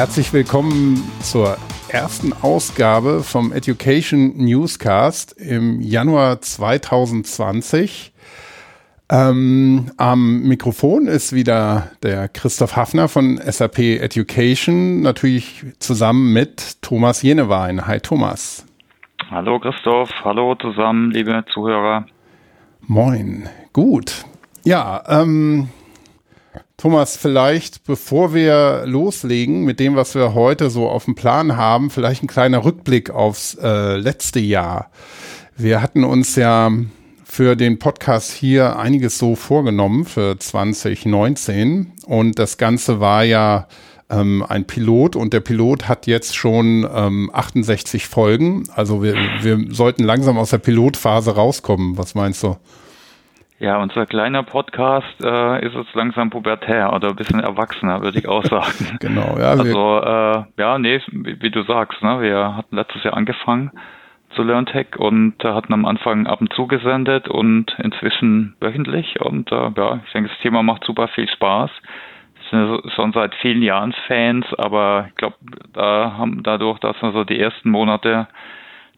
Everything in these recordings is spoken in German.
Herzlich willkommen zur ersten Ausgabe vom Education Newscast im Januar 2020. Ähm, am Mikrofon ist wieder der Christoph Hafner von SAP Education, natürlich zusammen mit Thomas Jenewein. Hi Thomas. Hallo Christoph, hallo zusammen, liebe Zuhörer. Moin, gut. Ja, ähm, Thomas, vielleicht bevor wir loslegen mit dem, was wir heute so auf dem Plan haben, vielleicht ein kleiner Rückblick aufs äh, letzte Jahr. Wir hatten uns ja für den Podcast hier einiges so vorgenommen für 2019 und das Ganze war ja ähm, ein Pilot und der Pilot hat jetzt schon ähm, 68 Folgen. Also wir, wir sollten langsam aus der Pilotphase rauskommen. Was meinst du? Ja, unser kleiner Podcast äh, ist jetzt langsam pubertär oder ein bisschen erwachsener, würde ich auch sagen. genau, ja. Also, äh, ja, nee, wie, du sagst, ne, wir hatten letztes Jahr angefangen zu LearnTech und äh, hatten am Anfang ab und zu gesendet und inzwischen wöchentlich. Und äh, ja, ich denke, das Thema macht super viel Spaß. Wir sind schon seit vielen Jahren Fans, aber ich glaube, da haben dadurch, dass wir so die ersten Monate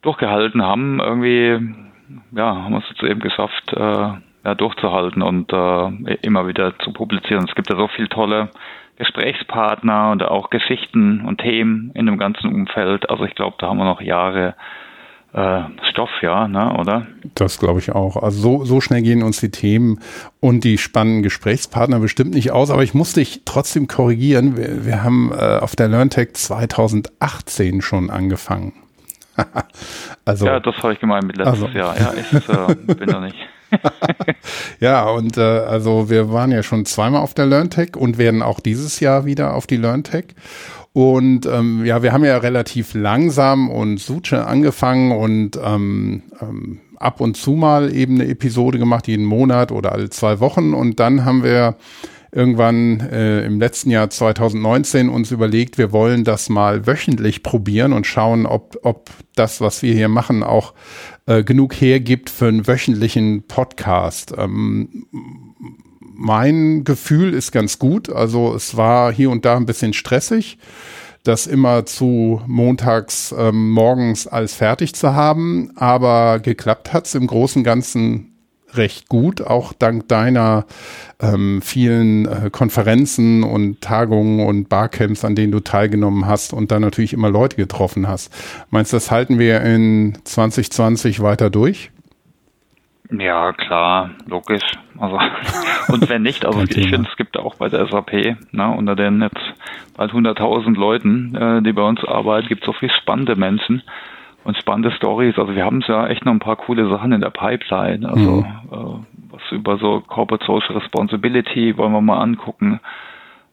durchgehalten haben, irgendwie, ja, haben wir es jetzt eben geschafft, äh, ja, durchzuhalten und äh, immer wieder zu publizieren. Es gibt ja so viele tolle Gesprächspartner und auch Geschichten und Themen in dem ganzen Umfeld. Also ich glaube, da haben wir noch Jahre äh, Stoff, ja, ne, oder? Das glaube ich auch. Also so, so schnell gehen uns die Themen und die spannenden Gesprächspartner bestimmt nicht aus, aber ich muss dich trotzdem korrigieren. Wir, wir haben äh, auf der LearnTech 2018 schon angefangen. also, ja, das habe ich gemeint mit letztes also. Jahr. Ja, ich äh, bin noch nicht. ja, und äh, also wir waren ja schon zweimal auf der LearnTech und werden auch dieses Jahr wieder auf die LearnTech. Und ähm, ja, wir haben ja relativ langsam und Suche angefangen und ähm, ähm, ab und zu mal eben eine Episode gemacht, jeden Monat oder alle zwei Wochen. Und dann haben wir irgendwann äh, im letzten Jahr 2019 uns überlegt, wir wollen das mal wöchentlich probieren und schauen, ob, ob das, was wir hier machen, auch äh, genug hergibt für einen wöchentlichen Podcast. Ähm, mein Gefühl ist ganz gut. Also es war hier und da ein bisschen stressig, das immer zu montags ähm, morgens alles fertig zu haben. Aber geklappt hat's im Großen und Ganzen recht gut, auch dank deiner ähm, vielen äh, Konferenzen und Tagungen und Barcamps, an denen du teilgenommen hast und dann natürlich immer Leute getroffen hast. Meinst du, das halten wir in 2020 weiter durch? Ja, klar, logisch. Also und wenn nicht, also ich finde, es gibt auch bei der SAP, ne, unter den jetzt bald 100.000 Leuten, äh, die bei uns arbeiten, gibt es so viele spannende Menschen und spannende Stories. Also wir haben ja echt noch ein paar coole Sachen in der Pipeline. Also mhm. äh, was über so Corporate Social Responsibility wollen wir mal angucken.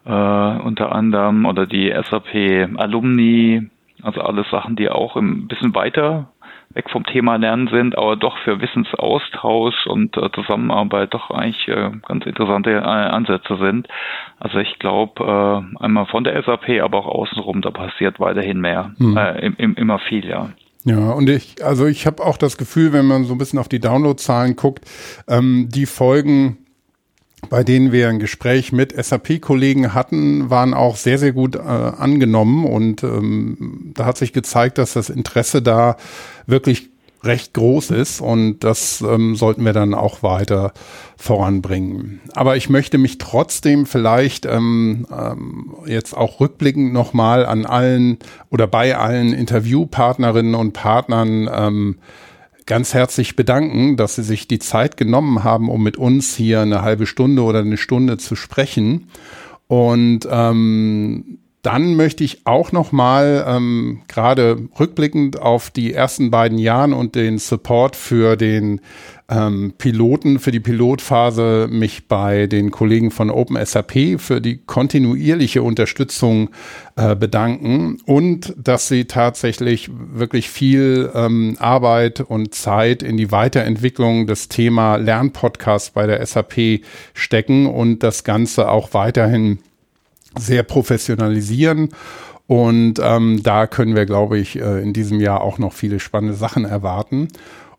Äh, unter anderem oder die SAP Alumni, also alles Sachen, die auch ein bisschen weiter weg vom Thema Lernen sind, aber doch für Wissensaustausch und äh, Zusammenarbeit doch eigentlich äh, ganz interessante äh, Ansätze sind. Also ich glaube, äh, einmal von der SAP, aber auch außenrum, da passiert weiterhin mehr, mhm. äh, im, im, immer viel, ja. Ja, und ich, also ich habe auch das Gefühl, wenn man so ein bisschen auf die Downloadzahlen guckt, ähm, die Folgen, bei denen wir ein Gespräch mit SAP-Kollegen hatten, waren auch sehr, sehr gut äh, angenommen. Und ähm, da hat sich gezeigt, dass das Interesse da wirklich recht groß ist und das ähm, sollten wir dann auch weiter voranbringen. Aber ich möchte mich trotzdem vielleicht ähm, ähm, jetzt auch rückblickend nochmal an allen oder bei allen Interviewpartnerinnen und Partnern ähm, ganz herzlich bedanken, dass sie sich die Zeit genommen haben, um mit uns hier eine halbe Stunde oder eine Stunde zu sprechen. Und ähm, dann möchte ich auch noch mal ähm, gerade rückblickend auf die ersten beiden Jahren und den Support für den ähm, Piloten, für die Pilotphase mich bei den Kollegen von OpenSAP für die kontinuierliche Unterstützung äh, bedanken und dass sie tatsächlich wirklich viel ähm, Arbeit und Zeit in die Weiterentwicklung des Thema Lernpodcast bei der SAP stecken und das Ganze auch weiterhin sehr professionalisieren. Und ähm, da können wir, glaube ich, äh, in diesem Jahr auch noch viele spannende Sachen erwarten.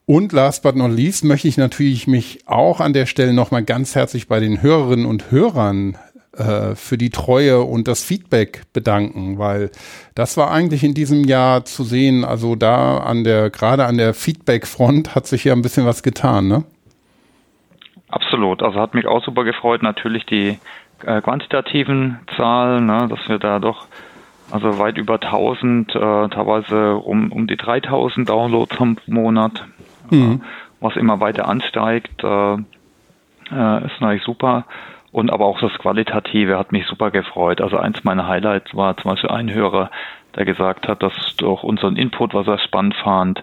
Und last but not least möchte ich natürlich mich auch an der Stelle nochmal ganz herzlich bei den Hörerinnen und Hörern äh, für die Treue und das Feedback bedanken, weil das war eigentlich in diesem Jahr zu sehen. Also da an der, gerade an der Feedback-Front hat sich ja ein bisschen was getan, ne? Absolut. Also hat mich auch super gefreut. Natürlich die äh, quantitativen Zahlen, ne, dass wir da doch also weit über 1000, äh, teilweise um, um die 3000 Downloads im Monat, mhm. äh, was immer weiter ansteigt, äh, äh, ist natürlich super. Und aber auch das Qualitative hat mich super gefreut. Also eins meiner Highlights war zum Beispiel ein Hörer, der gesagt hat, dass durch unseren Input, was er spannend fand, äh,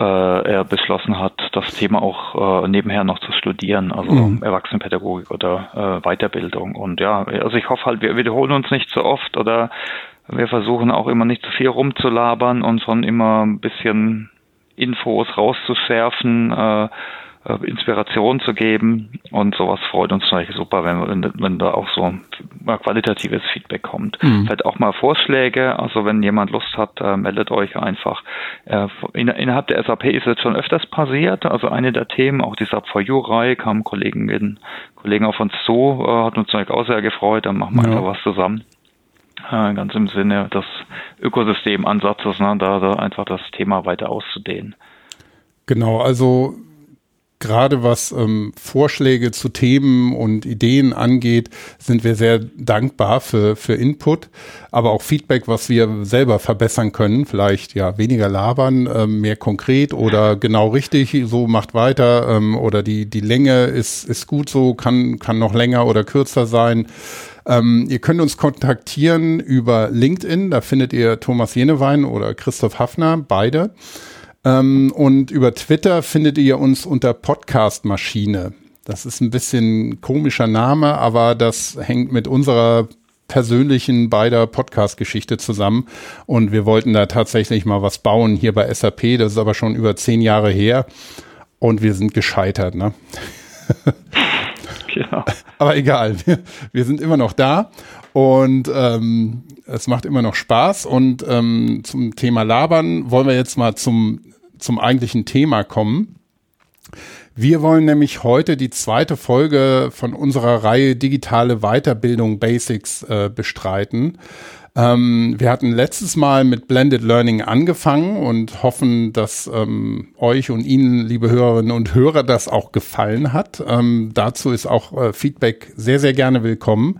er beschlossen hat, das Thema auch äh, nebenher noch zu studieren, also mhm. Erwachsenenpädagogik oder äh, Weiterbildung. Und ja, also ich hoffe halt, wir wiederholen uns nicht so oft oder wir versuchen auch immer nicht zu viel rumzulabern und schon immer ein bisschen Infos rauszuschärfen, äh, äh, Inspiration zu geben und sowas freut uns natürlich super, wenn, wenn, wenn da auch so mal qualitatives Feedback kommt. Mhm. Vielleicht auch mal Vorschläge, also wenn jemand Lust hat, äh, meldet euch einfach. Äh, in, innerhalb der SAP ist es schon öfters passiert, also eine der Themen, auch die SAP for You-Reihe, kamen Kollegen mit Kollegen auf uns zu, äh, hat uns natürlich auch sehr gefreut, dann machen wir ja. einfach was zusammen. Äh, ganz im Sinne des Ökosystemansatzes, ne, da, da einfach das Thema weiter auszudehnen. Genau, also gerade was ähm, Vorschläge zu Themen und Ideen angeht, sind wir sehr dankbar für, für Input, aber auch Feedback, was wir selber verbessern können. Vielleicht ja weniger labern, ähm, mehr konkret oder genau richtig, so macht weiter ähm, oder die, die Länge ist, ist gut so, kann, kann noch länger oder kürzer sein. Ähm, ihr könnt uns kontaktieren über LinkedIn, da findet ihr Thomas Jenewein oder Christoph Hafner, beide. Ähm, und über Twitter findet ihr uns unter Podcast Maschine. Das ist ein bisschen komischer Name, aber das hängt mit unserer persönlichen beider Podcast-Geschichte zusammen. Und wir wollten da tatsächlich mal was bauen hier bei SAP. Das ist aber schon über zehn Jahre her. Und wir sind gescheitert, ne? Genau. Aber egal, wir, wir, sind immer noch da und ähm, es macht immer noch Spaß. Und ähm, zum Thema Labern wollen wir jetzt mal zum zum eigentlichen Thema kommen. Wir wollen nämlich heute die zweite Folge von unserer Reihe Digitale Weiterbildung Basics äh, bestreiten. Ähm, wir hatten letztes Mal mit Blended Learning angefangen und hoffen, dass ähm, euch und Ihnen, liebe Hörerinnen und Hörer, das auch gefallen hat. Ähm, dazu ist auch äh, Feedback sehr, sehr gerne willkommen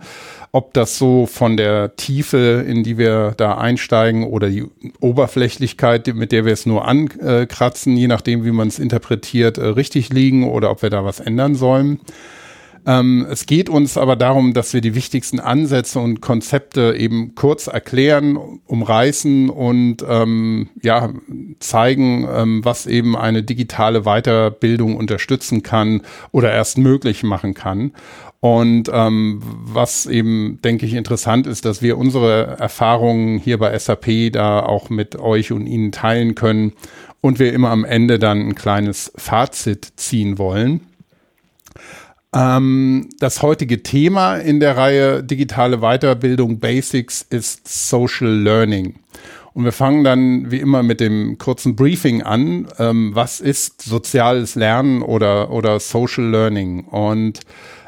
ob das so von der Tiefe, in die wir da einsteigen oder die Oberflächlichkeit, mit der wir es nur ankratzen, je nachdem, wie man es interpretiert, äh, richtig liegen oder ob wir da was ändern sollen. Ähm, es geht uns aber darum, dass wir die wichtigsten Ansätze und Konzepte eben kurz erklären, umreißen und ähm, ja zeigen, ähm, was eben eine digitale Weiterbildung unterstützen kann oder erst möglich machen kann. Und ähm, was eben, denke ich, interessant ist, dass wir unsere Erfahrungen hier bei SAP da auch mit euch und Ihnen teilen können und wir immer am Ende dann ein kleines Fazit ziehen wollen. Ähm, das heutige Thema in der Reihe Digitale Weiterbildung Basics ist Social Learning. Und wir fangen dann wie immer mit dem kurzen Briefing an. Ähm, was ist soziales Lernen oder, oder Social Learning? Und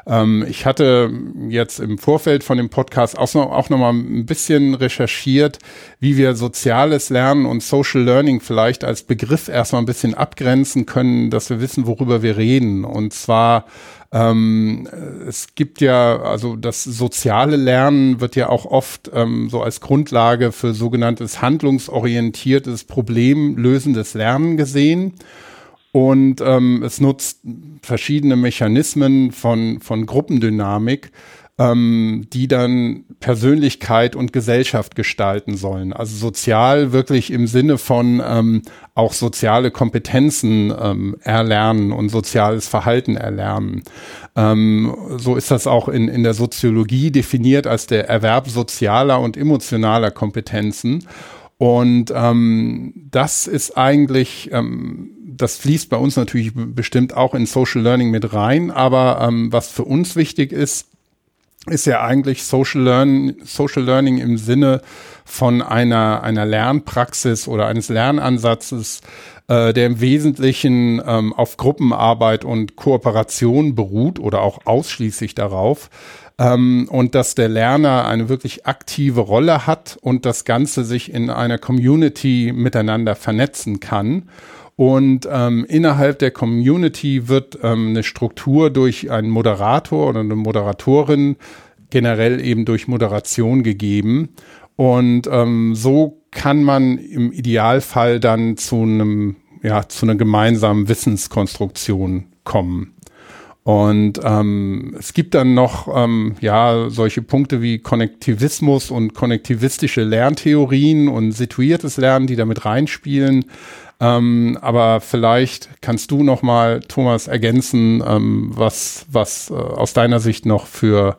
ähm, ich hatte jetzt im Vorfeld von dem Podcast auch noch, auch noch mal ein bisschen recherchiert, wie wir soziales Lernen und Social Learning vielleicht als Begriff erstmal ein bisschen abgrenzen können, dass wir wissen, worüber wir reden. Und zwar ähm, es gibt ja, also das soziale Lernen wird ja auch oft ähm, so als Grundlage für sogenanntes handlungsorientiertes, problemlösendes Lernen gesehen. Und ähm, es nutzt verschiedene Mechanismen von, von Gruppendynamik, ähm, die dann Persönlichkeit und Gesellschaft gestalten sollen. Also sozial wirklich im Sinne von ähm, auch soziale Kompetenzen ähm, erlernen und soziales Verhalten erlernen. Ähm, so ist das auch in, in der Soziologie definiert als der Erwerb sozialer und emotionaler Kompetenzen. Und ähm, das ist eigentlich ähm, das fließt bei uns natürlich bestimmt auch in Social Learning mit rein, aber ähm, was für uns wichtig ist, ist ja eigentlich Social, Learn, Social Learning im Sinne von einer, einer Lernpraxis oder eines Lernansatzes, äh, der im Wesentlichen ähm, auf Gruppenarbeit und Kooperation beruht oder auch ausschließlich darauf. ähm, und dass der Lerner eine wirklich aktive Rolle hat und das Ganze sich in einer Community miteinander vernetzen kann. Und ähm, innerhalb der Community wird ähm, eine Struktur durch einen Moderator oder eine Moderatorin generell eben durch Moderation gegeben. Und ähm, so kann man im Idealfall dann zu einem, ja, zu einer gemeinsamen Wissenskonstruktion kommen. Und ähm, es gibt dann noch ähm, ja solche Punkte wie Konnektivismus und konnektivistische Lerntheorien und situiertes Lernen, die damit reinspielen. Ähm, aber vielleicht kannst du noch mal, Thomas, ergänzen, ähm, was was äh, aus deiner Sicht noch für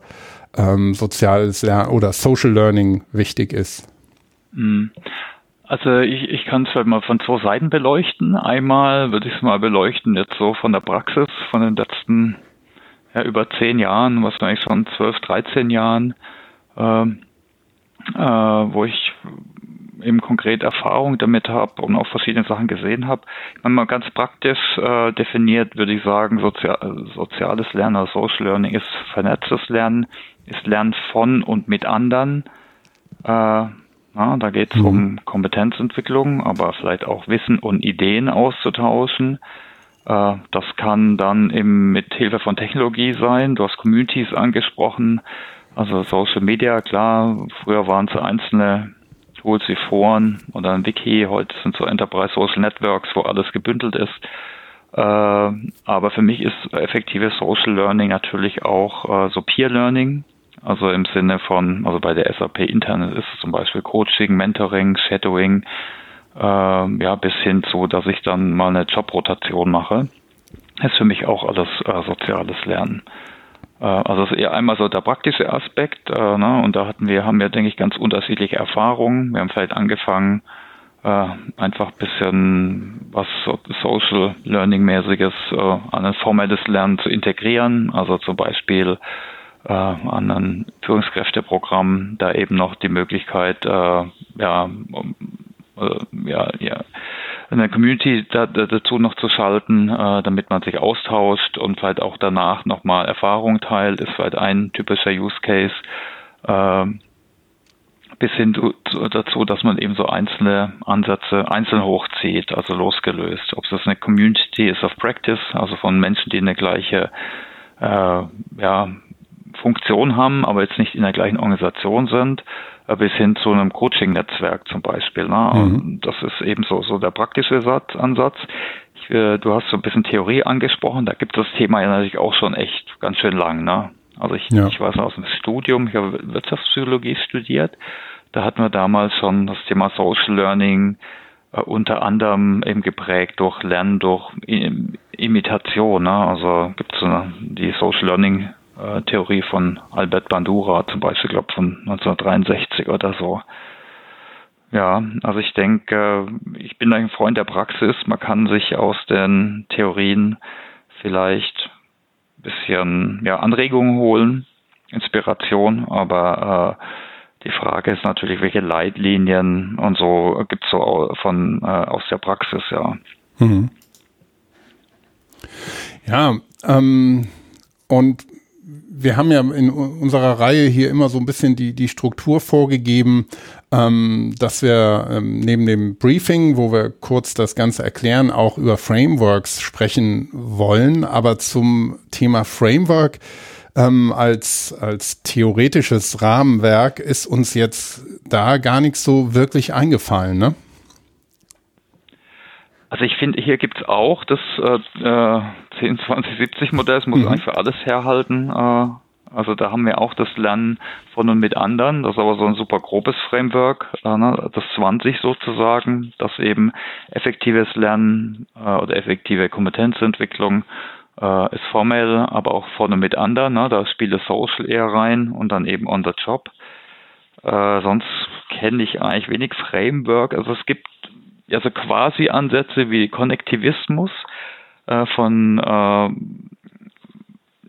ähm, soziales Lernen oder Social Learning wichtig ist. Mhm. Also ich, ich kann es halt mal von zwei Seiten beleuchten. Einmal würde ich es mal beleuchten, jetzt so von der Praxis, von den letzten ja, über zehn Jahren, was eigentlich schon zwölf, dreizehn Jahren, äh, äh, wo ich eben konkret Erfahrung damit habe und auch verschiedene Sachen gesehen habe. Wenn man ganz praktisch äh, definiert, würde ich sagen, Sozial soziales Lernen oder Social Learning ist vernetztes Lernen, ist Lernen von und mit anderen. Äh, ja, da geht es mhm. um Kompetenzentwicklung, aber vielleicht auch Wissen und Ideen auszutauschen. Äh, das kann dann eben mit Hilfe von Technologie sein. Du hast Communities angesprochen, also Social Media, klar. Früher waren es einzelne Tools wie Foren oder ein Wiki. Heute sind so Enterprise Social Networks, wo alles gebündelt ist. Äh, aber für mich ist effektives Social Learning natürlich auch äh, so Peer Learning. Also im Sinne von, also bei der SAP Internet ist es zum Beispiel Coaching, Mentoring, Shadowing, äh, ja, bis hin zu, dass ich dann mal eine Jobrotation mache. Ist für mich auch alles äh, soziales Lernen. Äh, also das ist eher einmal so der praktische Aspekt, äh, ne? und da hatten wir, haben wir, denke ich, ganz unterschiedliche Erfahrungen. Wir haben vielleicht angefangen, äh, einfach ein bisschen was Social Learning mäßiges äh, an ein formelles Lernen zu integrieren. Also zum Beispiel äh, an ein Führungskräfteprogramm da eben noch die Möglichkeit, äh, ja, äh, ja, ja, eine Community da, da, dazu noch zu schalten, äh, damit man sich austauscht und vielleicht auch danach nochmal Erfahrung teilt, ist vielleicht ein typischer Use Case. Äh, bis hin zu, dazu, dass man eben so einzelne Ansätze einzeln hochzieht, also losgelöst. Ob es eine Community ist of Practice, also von Menschen, die eine gleiche äh, ja, Funktion haben, aber jetzt nicht in der gleichen Organisation sind, äh, bis hin zu einem Coaching-Netzwerk zum Beispiel. Ne? Mhm. Das ist eben so, so der praktische Satz, Ansatz. Ich, äh, du hast so ein bisschen Theorie angesprochen, da gibt es das Thema ja natürlich auch schon echt ganz schön lang. Ne? Also ich, ja. ich weiß aus dem Studium, ich habe Wirtschaftspsychologie studiert, da hatten wir damals schon das Thema Social Learning äh, unter anderem eben geprägt durch Lernen durch Imitation. Ne? Also gibt es die Social Learning äh, Theorie von Albert Bandura zum Beispiel, glaube von 1963 oder so. Ja, also ich denke, ich bin ein Freund der Praxis. Man kann sich aus den Theorien vielleicht ein bisschen ja, Anregungen holen, Inspiration, aber äh, die Frage ist natürlich, welche Leitlinien und so gibt es so von äh, aus der Praxis, ja. Mhm. Ja, ähm, und wir haben ja in unserer Reihe hier immer so ein bisschen die, die Struktur vorgegeben, ähm, dass wir ähm, neben dem Briefing, wo wir kurz das Ganze erklären, auch über Frameworks sprechen wollen. Aber zum Thema Framework ähm, als, als theoretisches Rahmenwerk ist uns jetzt da gar nichts so wirklich eingefallen, ne? Also ich finde, hier gibt's auch das äh, 10, 20, 70 Modell, das muss mhm. eigentlich für alles herhalten. Äh, also da haben wir auch das Lernen von und mit anderen, das ist aber so ein super grobes Framework, äh, ne, das 20 sozusagen, das eben effektives Lernen äh, oder effektive Kompetenzentwicklung äh, ist formell, aber auch von und mit anderen, ne, da spielt das Social eher rein und dann eben on the job. Äh, sonst kenne ich eigentlich wenig Framework. Also es gibt ja so quasi Ansätze wie Konnektivismus äh, von äh,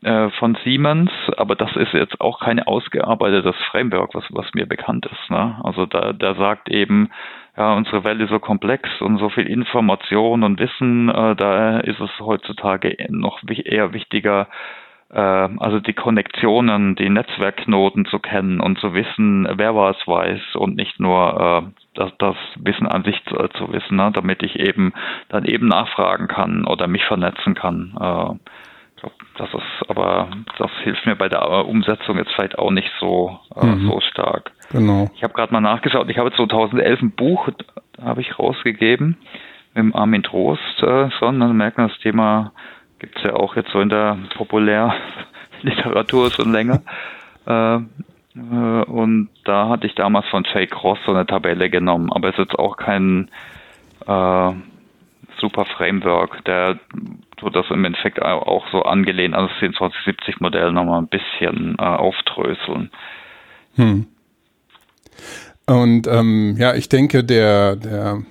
äh, von Siemens, aber das ist jetzt auch kein ausgearbeitetes Framework, was, was mir bekannt ist. Ne? Also da, der sagt eben, ja, unsere Welt ist so komplex und so viel Information und Wissen, äh, da ist es heutzutage noch eher wichtiger, also die Konnektionen, die Netzwerkknoten zu kennen und zu wissen, wer was weiß und nicht nur äh, das, das Wissen an sich zu, zu wissen, ne? damit ich eben dann eben nachfragen kann oder mich vernetzen kann. Äh, glaub, das ist aber das hilft mir bei der Umsetzung jetzt vielleicht auch nicht so äh, mhm. so stark. Genau. Ich habe gerade mal nachgeschaut. Ich habe 2011 ein Buch habe ich rausgegeben mit Armin Trost äh, merkt man das Thema gibt es ja auch jetzt so in der Populärliteratur schon länger. Äh, äh, und da hatte ich damals von Jay Cross so eine Tabelle genommen, aber es ist jetzt auch kein äh, super Framework, der tut das im Endeffekt auch so angelehnt an das 2470 Modell nochmal ein bisschen äh, aufdröseln. Hm. Und ähm, ja, ich denke, der, der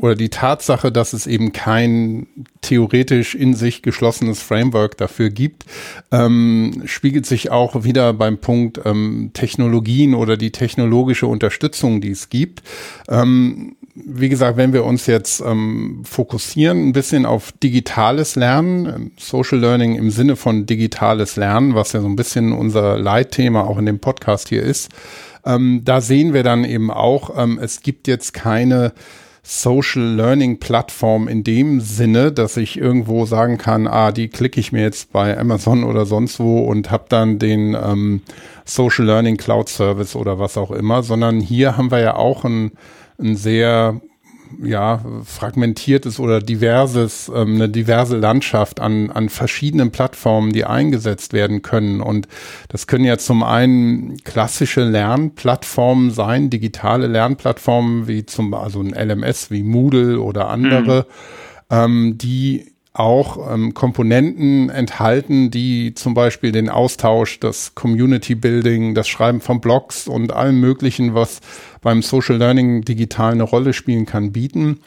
oder die Tatsache, dass es eben kein theoretisch in sich geschlossenes Framework dafür gibt, ähm, spiegelt sich auch wieder beim Punkt ähm, Technologien oder die technologische Unterstützung, die es gibt. Ähm, wie gesagt, wenn wir uns jetzt ähm, fokussieren ein bisschen auf digitales Lernen, ähm, Social Learning im Sinne von digitales Lernen, was ja so ein bisschen unser Leitthema auch in dem Podcast hier ist, ähm, da sehen wir dann eben auch, ähm, es gibt jetzt keine Social Learning Plattform in dem Sinne, dass ich irgendwo sagen kann, ah, die klicke ich mir jetzt bei Amazon oder sonst wo und habe dann den ähm, Social Learning Cloud Service oder was auch immer, sondern hier haben wir ja auch ein, ein sehr ja, fragmentiertes oder diverses, ähm, eine diverse Landschaft an, an verschiedenen Plattformen, die eingesetzt werden können. Und das können ja zum einen klassische Lernplattformen sein, digitale Lernplattformen wie zum, also ein LMS wie Moodle oder andere, mhm. ähm, die auch ähm, Komponenten enthalten, die zum Beispiel den Austausch, das Community Building, das Schreiben von Blogs und allem Möglichen, was beim Social Learning digital eine Rolle spielen kann, bieten.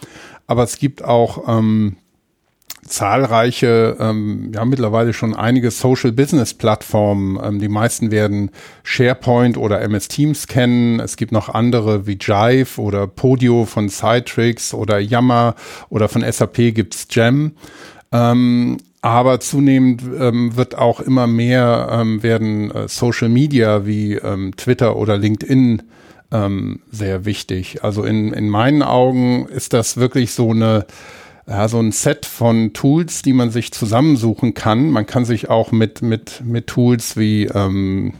Aber es gibt auch ähm, zahlreiche, ähm, ja mittlerweile schon einige Social Business Plattformen. Ähm, die meisten werden SharePoint oder MS Teams kennen. Es gibt noch andere wie Jive oder Podio von Citrix oder Yammer oder von SAP gibt's Gem. Ähm, aber zunehmend ähm, wird auch immer mehr ähm, werden äh, Social Media wie ähm, Twitter oder LinkedIn ähm, sehr wichtig. Also in, in meinen Augen ist das wirklich so eine ja, so ein Set von Tools, die man sich zusammensuchen kann. Man kann sich auch mit mit mit Tools wie ähm,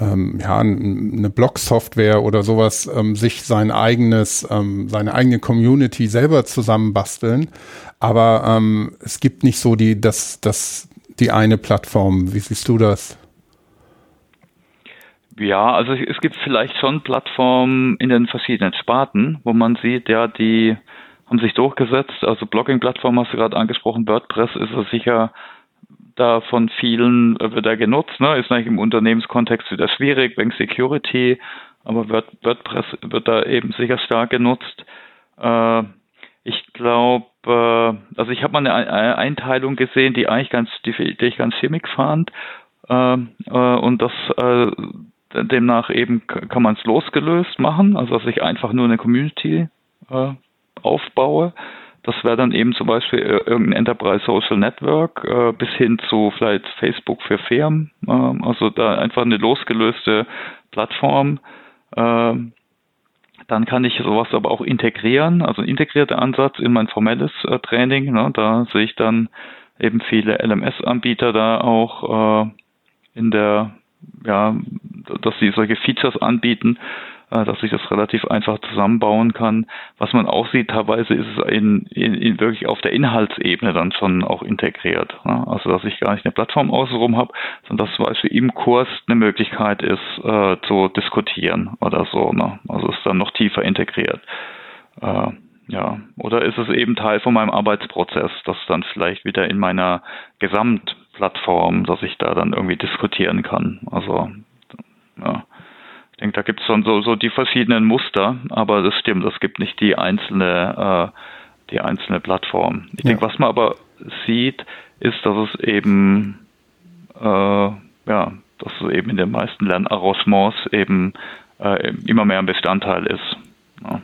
ähm, ja, eine Blog-Software oder sowas, ähm, sich sein eigenes, ähm, seine eigene Community selber zusammenbasteln. Aber ähm, es gibt nicht so die, das, das, die eine Plattform. Wie siehst du das? Ja, also es gibt vielleicht schon Plattformen in den verschiedenen Sparten, wo man sieht, ja, die haben sich durchgesetzt. Also Blogging-Plattform hast du gerade angesprochen, WordPress ist es sicher da von vielen wird er genutzt, ne? Ist eigentlich im Unternehmenskontext wieder schwierig, wegen Security, aber WordPress wird da eben sicher stark genutzt. Äh, ich glaube, äh, also ich habe mal eine Einteilung gesehen, die eigentlich ganz, die, die ich ganz stimmig fand. Äh, äh, und das äh, demnach eben kann man es losgelöst machen, also dass ich einfach nur eine Community äh, aufbaue. Das wäre dann eben zum Beispiel irgendein Enterprise Social Network äh, bis hin zu vielleicht Facebook für Firmen. Äh, also da einfach eine losgelöste Plattform. Äh, dann kann ich sowas aber auch integrieren, also ein integrierter Ansatz in mein formelles äh, Training. Ne? Da sehe ich dann eben viele LMS-Anbieter da auch äh, in der, ja, dass sie solche Features anbieten, äh, dass ich das relativ einfach zusammenbauen kann. Was man auch sieht, teilweise ist es in, in, in wirklich auf der Inhaltsebene dann schon auch integriert. Ne? Also dass ich gar nicht eine Plattform außenrum habe, sondern dass zum Beispiel im Kurs eine Möglichkeit ist, äh, zu diskutieren oder so. Ne? Also ist dann noch tiefer integriert. Äh, ja, oder ist es eben Teil von meinem Arbeitsprozess, das dann vielleicht wieder in meiner Gesamtplattform, dass ich da dann irgendwie diskutieren kann. Also ja. Ich denke, da gibt es schon so, so die verschiedenen Muster, aber das stimmt, es gibt nicht die einzelne, äh, die einzelne Plattform. Ich ja. denke, was man aber sieht, ist, dass es eben, äh, ja, dass es eben in den meisten Lernarrangements eben äh, immer mehr ein Bestandteil ist. Ja.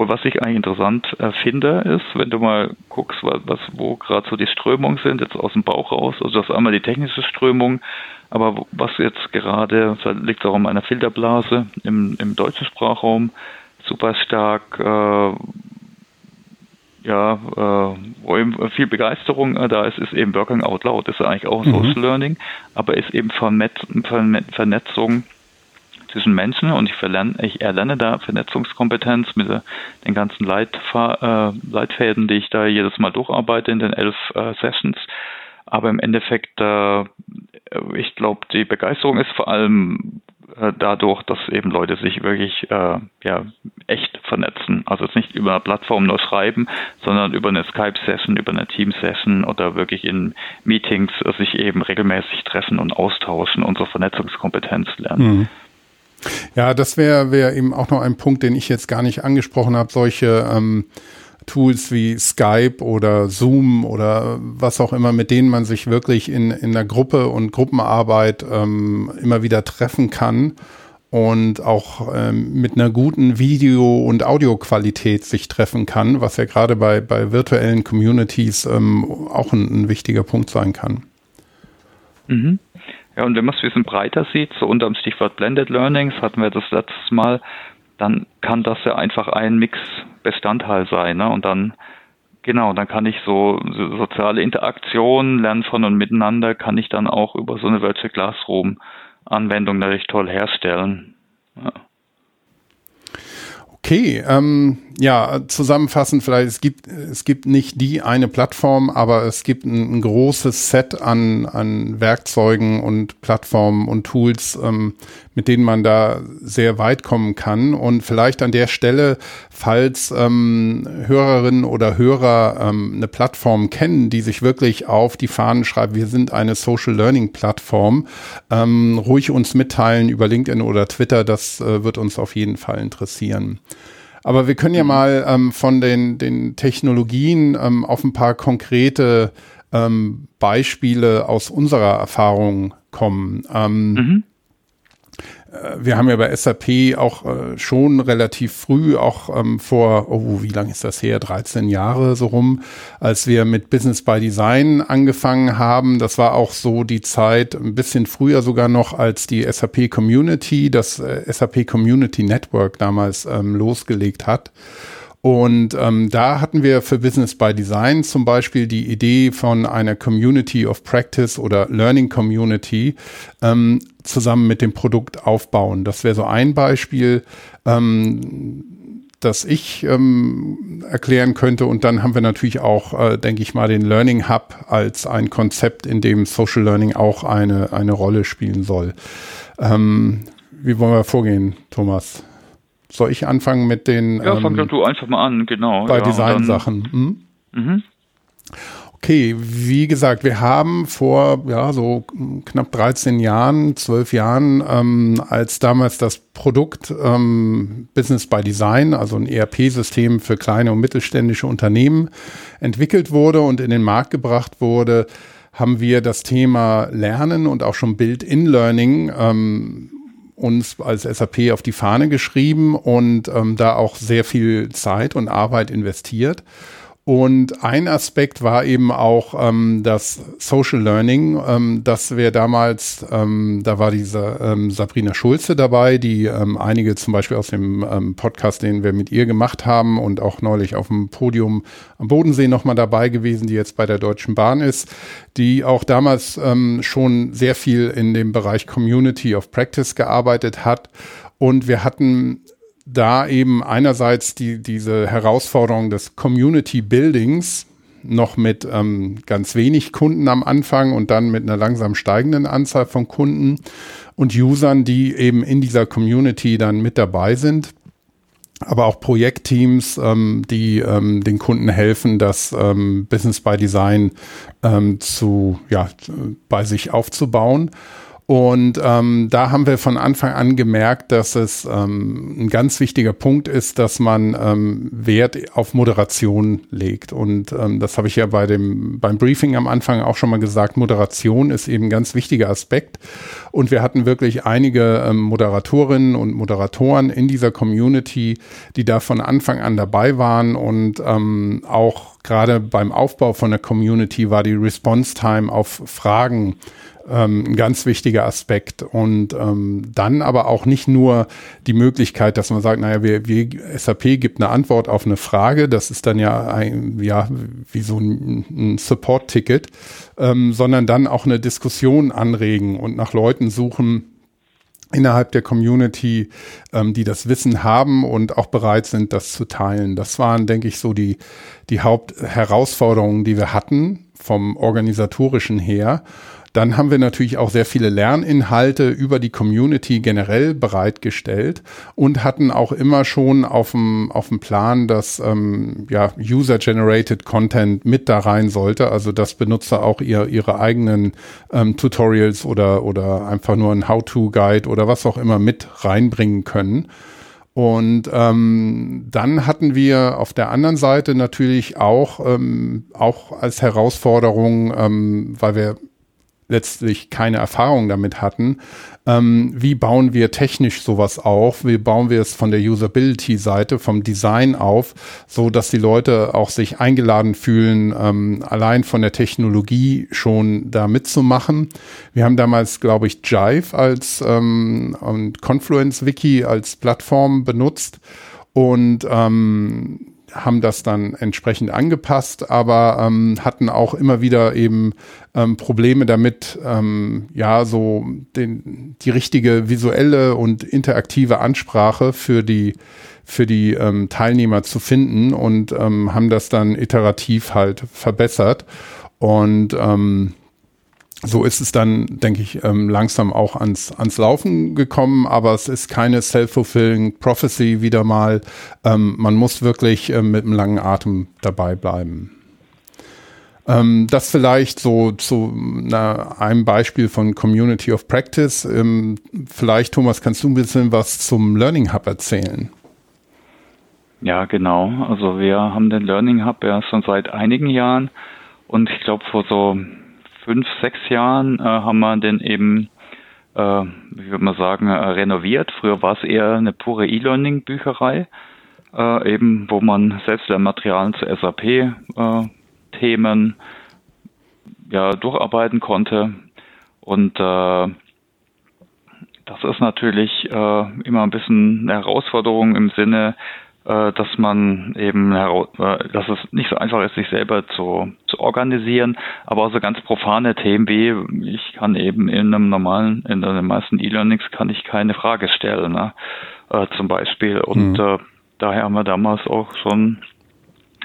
Und was ich eigentlich interessant äh, finde, ist, wenn du mal guckst, was, was wo gerade so die Strömungen sind, jetzt aus dem Bauch raus, also das ist einmal die technische Strömung, aber was jetzt gerade, da liegt auch an meiner Filterblase im, im deutschen Sprachraum, super stark, äh, ja, äh, wo eben viel Begeisterung äh, da ist, ist eben Working Out Loud. Das ist eigentlich auch mhm. Social Learning, aber ist eben Vernet Vernetzung zwischen Menschen und ich, verlerne, ich erlerne da Vernetzungskompetenz mit den ganzen Leitfa äh, Leitfäden, die ich da jedes Mal durcharbeite in den elf äh, Sessions. Aber im Endeffekt, äh, ich glaube, die Begeisterung ist vor allem äh, dadurch, dass eben Leute sich wirklich äh, ja, echt vernetzen. Also jetzt nicht über eine Plattform nur schreiben, sondern über eine Skype-Session, über eine Team-Session oder wirklich in Meetings äh, sich eben regelmäßig treffen und austauschen, unsere Vernetzungskompetenz lernen. Mhm. Ja, das wäre wär eben auch noch ein Punkt, den ich jetzt gar nicht angesprochen habe. Solche ähm, Tools wie Skype oder Zoom oder was auch immer, mit denen man sich wirklich in, in der Gruppe und Gruppenarbeit ähm, immer wieder treffen kann und auch ähm, mit einer guten Video- und Audioqualität sich treffen kann, was ja gerade bei, bei virtuellen Communities ähm, auch ein, ein wichtiger Punkt sein kann. Mhm. Ja, und wenn man es ein bisschen breiter sieht, so unter dem Stichwort Blended Learnings hatten wir das letztes Mal, dann kann das ja einfach ein Mix-Bestandteil sein. Ne? Und dann, genau, dann kann ich so, so soziale Interaktion, Lernen von und miteinander, kann ich dann auch über so eine Virtual Classroom-Anwendung natürlich toll herstellen. Ja. Okay, ähm, ja, zusammenfassend vielleicht, es gibt, es gibt nicht die eine Plattform, aber es gibt ein, ein großes Set an, an Werkzeugen und Plattformen und Tools, ähm, mit denen man da sehr weit kommen kann. Und vielleicht an der Stelle, falls ähm, Hörerinnen oder Hörer ähm, eine Plattform kennen, die sich wirklich auf die Fahnen schreibt, wir sind eine Social Learning Plattform, ähm, ruhig uns mitteilen über LinkedIn oder Twitter, das äh, wird uns auf jeden Fall interessieren. Aber wir können ja mhm. mal ähm, von den, den Technologien ähm, auf ein paar konkrete ähm, Beispiele aus unserer Erfahrung kommen. Ähm, mhm. Äh, wir haben ja bei SAP auch äh, schon relativ früh, auch ähm, vor, oh, wie lange ist das her? 13 Jahre so rum, als wir mit Business by Design angefangen haben. Das war auch so die Zeit, ein bisschen früher sogar noch als die SAP Community, das äh, SAP Community Network damals ähm, losgelegt hat. Und ähm, da hatten wir für Business by Design zum Beispiel die Idee von einer Community of Practice oder Learning Community ähm, zusammen mit dem Produkt aufbauen. Das wäre so ein Beispiel, ähm, das ich ähm, erklären könnte. Und dann haben wir natürlich auch, äh, denke ich mal, den Learning Hub als ein Konzept, in dem Social Learning auch eine, eine Rolle spielen soll. Ähm, wie wollen wir vorgehen, Thomas? Soll ich anfangen mit den. Ja, fang ähm, du einfach mal an, genau. Bei ja, Design-Sachen. Hm? Mhm. Okay, wie gesagt, wir haben vor ja so knapp 13 Jahren, 12 Jahren, ähm, als damals das Produkt ähm, Business by Design, also ein ERP-System für kleine und mittelständische Unternehmen, entwickelt wurde und in den Markt gebracht wurde, haben wir das Thema Lernen und auch schon Build-in-Learning ähm, uns als SAP auf die Fahne geschrieben und ähm, da auch sehr viel Zeit und Arbeit investiert. Und ein Aspekt war eben auch ähm, das Social Learning. Ähm, das wäre damals, ähm, da war diese ähm, Sabrina Schulze dabei, die ähm, einige zum Beispiel aus dem ähm, Podcast, den wir mit ihr gemacht haben und auch neulich auf dem Podium am Bodensee nochmal dabei gewesen, die jetzt bei der Deutschen Bahn ist, die auch damals schon sehr viel in dem Bereich Community of Practice gearbeitet hat. Und wir hatten da eben einerseits die, diese Herausforderung des Community Buildings noch mit ähm, ganz wenig Kunden am Anfang und dann mit einer langsam steigenden Anzahl von Kunden und Usern, die eben in dieser Community dann mit dabei sind. Aber auch Projektteams, ähm, die ähm, den Kunden helfen, das ähm, Business by Design ähm, zu, ja, bei sich aufzubauen. Und ähm, da haben wir von Anfang an gemerkt, dass es ähm, ein ganz wichtiger Punkt ist, dass man ähm, Wert auf Moderation legt. Und ähm, das habe ich ja bei dem beim Briefing am Anfang auch schon mal gesagt. Moderation ist eben ein ganz wichtiger Aspekt. Und wir hatten wirklich einige ähm, Moderatorinnen und Moderatoren in dieser Community, die da von Anfang an dabei waren und ähm, auch gerade beim Aufbau von der Community war die Response Time auf Fragen ähm, ein ganz wichtiger Aspekt. Und ähm, dann aber auch nicht nur die Möglichkeit, dass man sagt, naja, wir, wir, SAP gibt eine Antwort auf eine Frage, das ist dann ja ein, ja wie so ein, ein Support-Ticket, ähm, sondern dann auch eine Diskussion anregen und nach Leuten suchen, innerhalb der Community, ähm, die das Wissen haben und auch bereit sind, das zu teilen. Das waren, denke ich, so die, die Hauptherausforderungen, die wir hatten vom organisatorischen her. Dann haben wir natürlich auch sehr viele Lerninhalte über die Community generell bereitgestellt und hatten auch immer schon auf dem, auf dem Plan, dass ähm, ja, User-Generated Content mit da rein sollte, also dass Benutzer auch ihr, ihre eigenen ähm, Tutorials oder, oder einfach nur ein How-To-Guide oder was auch immer mit reinbringen können. Und ähm, dann hatten wir auf der anderen Seite natürlich auch, ähm, auch als Herausforderung, ähm, weil wir letztlich keine Erfahrung damit hatten. Ähm, wie bauen wir technisch sowas auf? Wie bauen wir es von der Usability-Seite, vom Design auf, so dass die Leute auch sich eingeladen fühlen, ähm, allein von der Technologie schon da mitzumachen? Wir haben damals, glaube ich, Jive als ähm, und Confluence Wiki als Plattform benutzt und ähm, haben das dann entsprechend angepasst, aber ähm, hatten auch immer wieder eben ähm, Probleme damit, ähm, ja, so den, die richtige visuelle und interaktive Ansprache für die für die ähm, Teilnehmer zu finden und ähm, haben das dann iterativ halt verbessert. Und ähm, so ist es dann, denke ich, ähm, langsam auch ans, ans Laufen gekommen, aber es ist keine self-fulfilling prophecy wieder mal. Ähm, man muss wirklich ähm, mit einem langen Atem dabei bleiben. Ähm, das vielleicht so zu na, einem Beispiel von Community of Practice. Ähm, vielleicht, Thomas, kannst du ein bisschen was zum Learning Hub erzählen? Ja, genau. Also wir haben den Learning Hub ja schon seit einigen Jahren und ich glaube vor so fünf, sechs Jahren äh, haben wir den eben, äh, wie würde man sagen, äh, renoviert. Früher war es eher eine pure E-Learning-Bücherei, äh, eben wo man Selbstlernmaterialien zu SAP-Themen äh, ja, durcharbeiten konnte. Und äh, das ist natürlich immer ein bisschen eine Herausforderung im Sinne, äh, dass man eben, äh, dass es nicht so einfach ist, sich selber zu, zu organisieren, aber auch so ganz profane Themen wie, ich kann eben in einem normalen, in den meisten E-Learnings kann ich keine Frage stellen, ne? äh, zum Beispiel. Und mhm. äh, daher haben wir damals auch schon äh,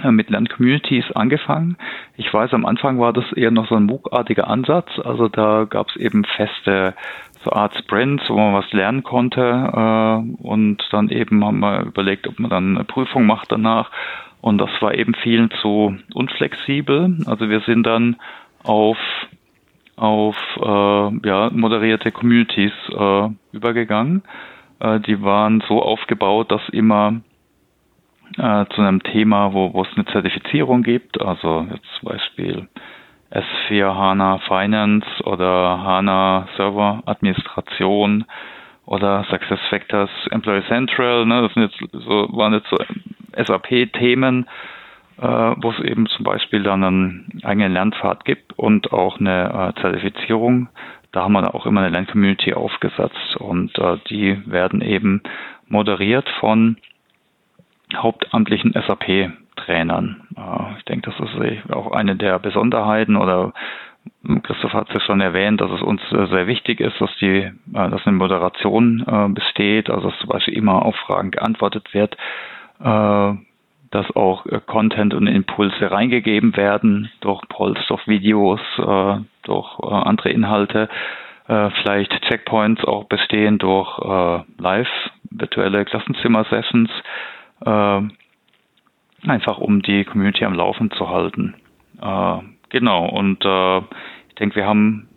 mit Lerncommunities angefangen. Ich weiß, am Anfang war das eher noch so ein MOOC-artiger Ansatz. Also da gab es eben feste so Art Sprints, wo man was lernen konnte. Äh, und dann eben haben wir überlegt, ob man dann eine Prüfung macht danach. Und das war eben vielen zu unflexibel. Also wir sind dann auf auf äh, ja, moderierte Communities äh, übergegangen. Äh, die waren so aufgebaut, dass immer äh, zu einem Thema, wo, wo es eine Zertifizierung gibt, also jetzt zum Beispiel S4 HANA Finance oder HANA Server Administration oder SuccessFactors Employee Central, ne, das sind jetzt so, waren jetzt so SAP-Themen, äh, wo es eben zum Beispiel dann einen eigenen Lernpfad gibt und auch eine äh, Zertifizierung. Da haben wir auch immer eine Lerncommunity aufgesetzt und äh, die werden eben moderiert von hauptamtlichen SAP-Trainern. Äh, ich denke, das ist auch eine der Besonderheiten oder Christoph hat es ja schon erwähnt, dass es uns äh, sehr wichtig ist, dass die, äh, dass eine Moderation besteht, also dass zum Beispiel immer auf Fragen geantwortet wird, dass auch Content und Impulse reingegeben werden durch Polls, durch Videos, durch andere Inhalte, vielleicht Checkpoints auch bestehen durch live virtuelle Klassenzimmer-Sessions äh, einfach um die Community am Laufen zu halten. Äh, genau, und äh, ich denke, wir haben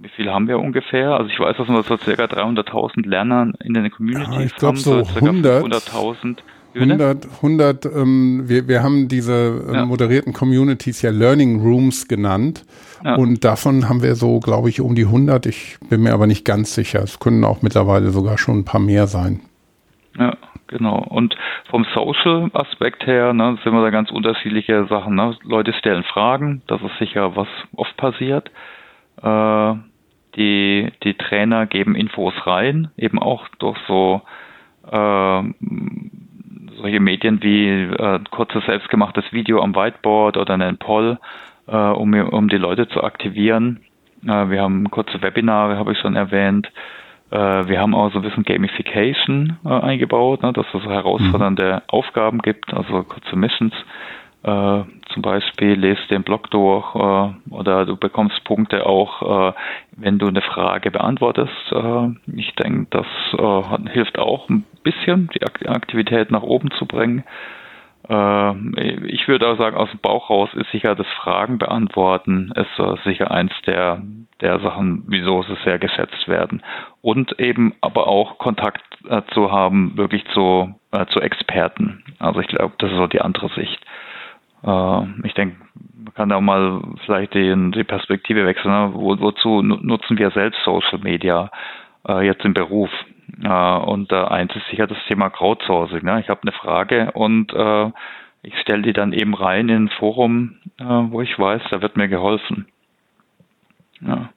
wie viel haben wir ungefähr? Also ich weiß, dass wir so circa 300.000 Lerner in den Communities ja, ich glaub, haben. So 100.000. 100, 100 ähm, wir, wir haben diese ähm, ja. moderierten Communities ja Learning Rooms genannt. Ja. Und davon haben wir so, glaube ich, um die 100. Ich bin mir aber nicht ganz sicher. Es können auch mittlerweile sogar schon ein paar mehr sein. Ja, genau. Und vom Social-Aspekt her ne, sind wir da ganz unterschiedliche Sachen. Ne? Leute stellen Fragen, das ist sicher, was oft passiert. Äh, die, die Trainer geben Infos rein, eben auch durch so äh, solche Medien wie äh, kurzes selbstgemachtes Video am Whiteboard oder einen Poll, äh, um, um die Leute zu aktivieren. Äh, wir haben kurze Webinare, habe ich schon erwähnt. Äh, wir haben auch so ein bisschen Gamification äh, eingebaut, ne, dass es herausfordernde mhm. Aufgaben gibt, also kurze Missions. Äh, zum Beispiel lest den Blog durch äh, oder du bekommst Punkte auch, äh, wenn du eine Frage beantwortest. Äh, ich denke, das äh, hilft auch ein bisschen, die Aktivität nach oben zu bringen. Äh, ich würde auch sagen, aus dem Bauch raus ist sicher das Fragen beantworten ist sicher eins der, der Sachen, wieso sie sehr geschätzt werden. Und eben aber auch Kontakt zu haben, wirklich zu, zu Experten. Also ich glaube, das ist so die andere Sicht. Äh, ich denke, man kann da mal vielleicht die, die Perspektive wechseln. Ne? Wo, wozu nutzen wir selbst Social Media äh, jetzt im Beruf? Äh, und äh, eins ist sicher das Thema Crowdsourcing. Ne? Ich habe eine Frage und äh, ich stelle die dann eben rein in ein Forum, wo ich weiß, da wird mir geholfen. Ja.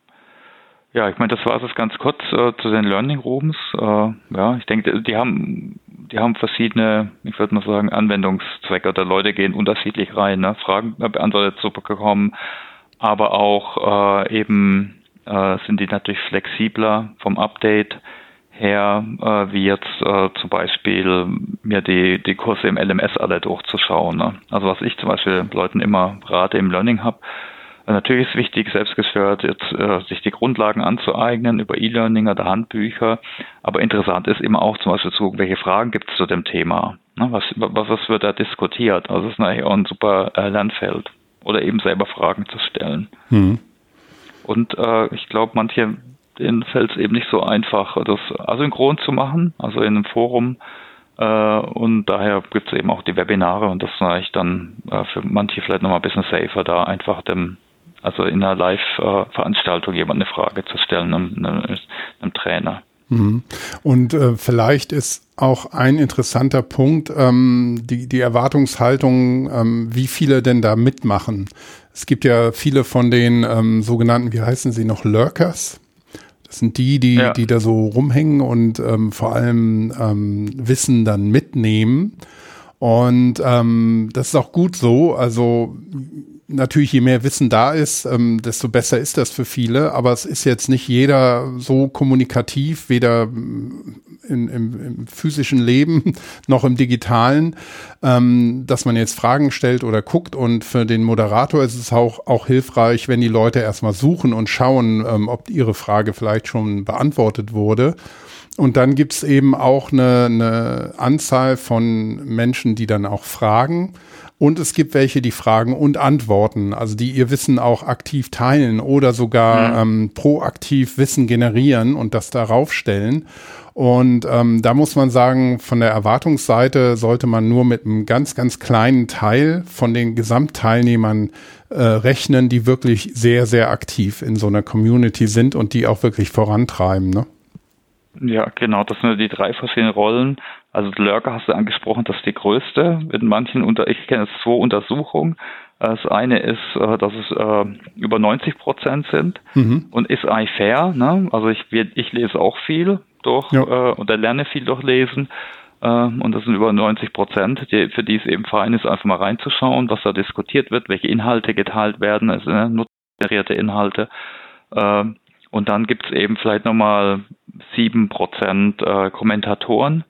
Ja, ich meine, das war es ganz kurz äh, zu den Learning Rooms. Äh, ja, ich denke, die haben die haben verschiedene, ich würde mal sagen, Anwendungszwecke oder Leute gehen unterschiedlich rein, ne? Fragen beantwortet zu bekommen, aber auch äh, eben sind die natürlich flexibler vom Update her, äh, wie jetzt äh, zum Beispiel mir die, die Kurse im LMS alle durchzuschauen. Ne? Also was ich zum Beispiel Leuten immer rate im Learning Hub, Natürlich ist wichtig, selbstgesteuert jetzt, äh, sich die Grundlagen anzueignen über E-Learning oder Handbücher. Aber interessant ist immer auch zum Beispiel zu, welche Fragen gibt es zu dem Thema? Ne, was, was, was wird da diskutiert? Also das ist natürlich auch ein super äh, Lernfeld. Oder eben selber Fragen zu stellen. Mhm. Und äh, ich glaube, manche, denen fällt es eben nicht so einfach, das asynchron zu machen, also in einem Forum. Äh, und daher gibt es eben auch die Webinare und das ist eigentlich dann äh, für manche vielleicht nochmal ein bisschen safer, da einfach dem also in einer Live-Veranstaltung jemand eine Frage zu stellen, einem, einem Trainer. Mhm. Und äh, vielleicht ist auch ein interessanter Punkt ähm, die, die Erwartungshaltung, ähm, wie viele denn da mitmachen. Es gibt ja viele von den ähm, sogenannten, wie heißen sie noch, Lurkers. Das sind die, die, ja. die da so rumhängen und ähm, vor allem ähm, Wissen dann mitnehmen. Und ähm, das ist auch gut so. Also natürlich, je mehr Wissen da ist, ähm, desto besser ist das für viele. Aber es ist jetzt nicht jeder so kommunikativ, weder in, im, im physischen Leben noch im digitalen, ähm, dass man jetzt Fragen stellt oder guckt. Und für den Moderator ist es auch, auch hilfreich, wenn die Leute erstmal suchen und schauen, ähm, ob ihre Frage vielleicht schon beantwortet wurde. Und dann gibt's eben auch eine, eine Anzahl von Menschen, die dann auch fragen. Und es gibt welche, die fragen und antworten, also die ihr Wissen auch aktiv teilen oder sogar mhm. ähm, proaktiv Wissen generieren und das darauf stellen. Und ähm, da muss man sagen, von der Erwartungsseite sollte man nur mit einem ganz, ganz kleinen Teil von den Gesamtteilnehmern äh, rechnen, die wirklich sehr, sehr aktiv in so einer Community sind und die auch wirklich vorantreiben. Ne? Ja, genau, das sind die drei verschiedenen Rollen. Also Lurker hast du angesprochen, das ist die größte. Mit manchen unter, ich kenne es zwei Untersuchungen. Das eine ist, äh, dass es äh, über 90 Prozent sind mhm. und ist eigentlich fair. Ne? Also ich, ich lese auch viel durch ja. äh, oder lerne viel durch Lesen. Und das sind über 90 Prozent, für die es eben fein ist, einfach mal reinzuschauen, was da diskutiert wird, welche Inhalte geteilt werden, also ne, nutzerierte Inhalte. Und dann gibt es eben vielleicht nochmal sieben Prozent Kommentatoren.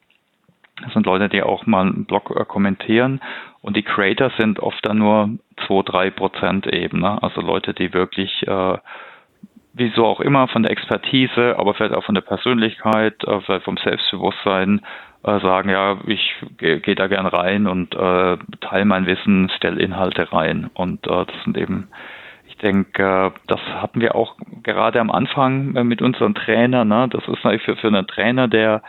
Das sind Leute, die auch mal einen Blog äh, kommentieren. Und die Creator sind oft dann nur zwei, drei Prozent eben. Ne? Also Leute, die wirklich, äh, wieso auch immer, von der Expertise, aber vielleicht auch von der Persönlichkeit, äh, vielleicht vom Selbstbewusstsein, äh, sagen, ja, ich gehe geh da gern rein und äh, teile mein Wissen, stelle Inhalte rein. Und äh, das sind eben denke, das hatten wir auch gerade am Anfang äh, mit unseren Trainern. Ne? Das ist natürlich für, für einen Trainer, der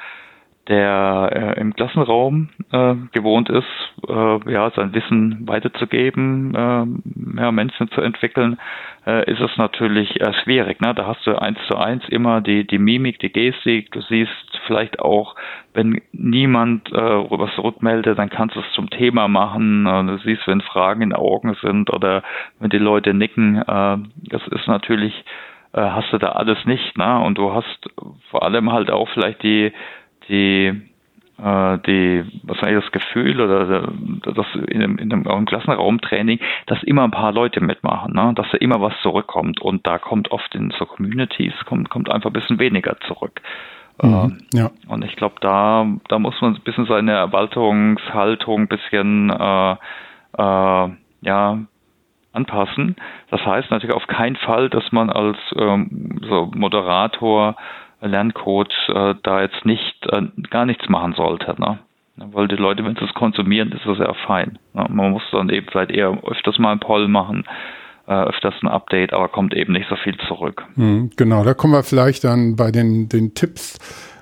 der äh, im Klassenraum äh, gewohnt ist, äh, ja, sein Wissen weiterzugeben, äh, ja, Menschen zu entwickeln, äh, ist es natürlich äh, schwierig. Ne? Da hast du eins zu eins immer die, die Mimik, die Gestik. Du siehst vielleicht auch, wenn niemand äh, was rückmeldet, dann kannst du es zum Thema machen. Äh, du siehst, wenn Fragen in Augen sind oder wenn die Leute nicken. Äh, das ist natürlich, äh, hast du da alles nicht. Ne? Und du hast vor allem halt auch vielleicht die die äh, die, was eigentlich das Gefühl oder das in einem, in einem Klassenraumtraining, dass immer ein paar Leute mitmachen, ne? dass da immer was zurückkommt und da kommt oft in so Communities kommt, kommt einfach ein bisschen weniger zurück. Mhm, äh, ja. Und ich glaube, da, da muss man ein bisschen seine Erwartungshaltung ein bisschen äh, äh, ja, anpassen. Das heißt natürlich auf keinen Fall, dass man als ähm, so Moderator Lerncoach äh, da jetzt nicht äh, gar nichts machen sollte. Ne? Weil die Leute, wenn sie es konsumieren, ist das ja fein. Ne? Man muss dann eben vielleicht eher öfters mal ein Poll machen, äh, öfters ein Update, aber kommt eben nicht so viel zurück. Mhm, genau, da kommen wir vielleicht dann bei den, den Tipps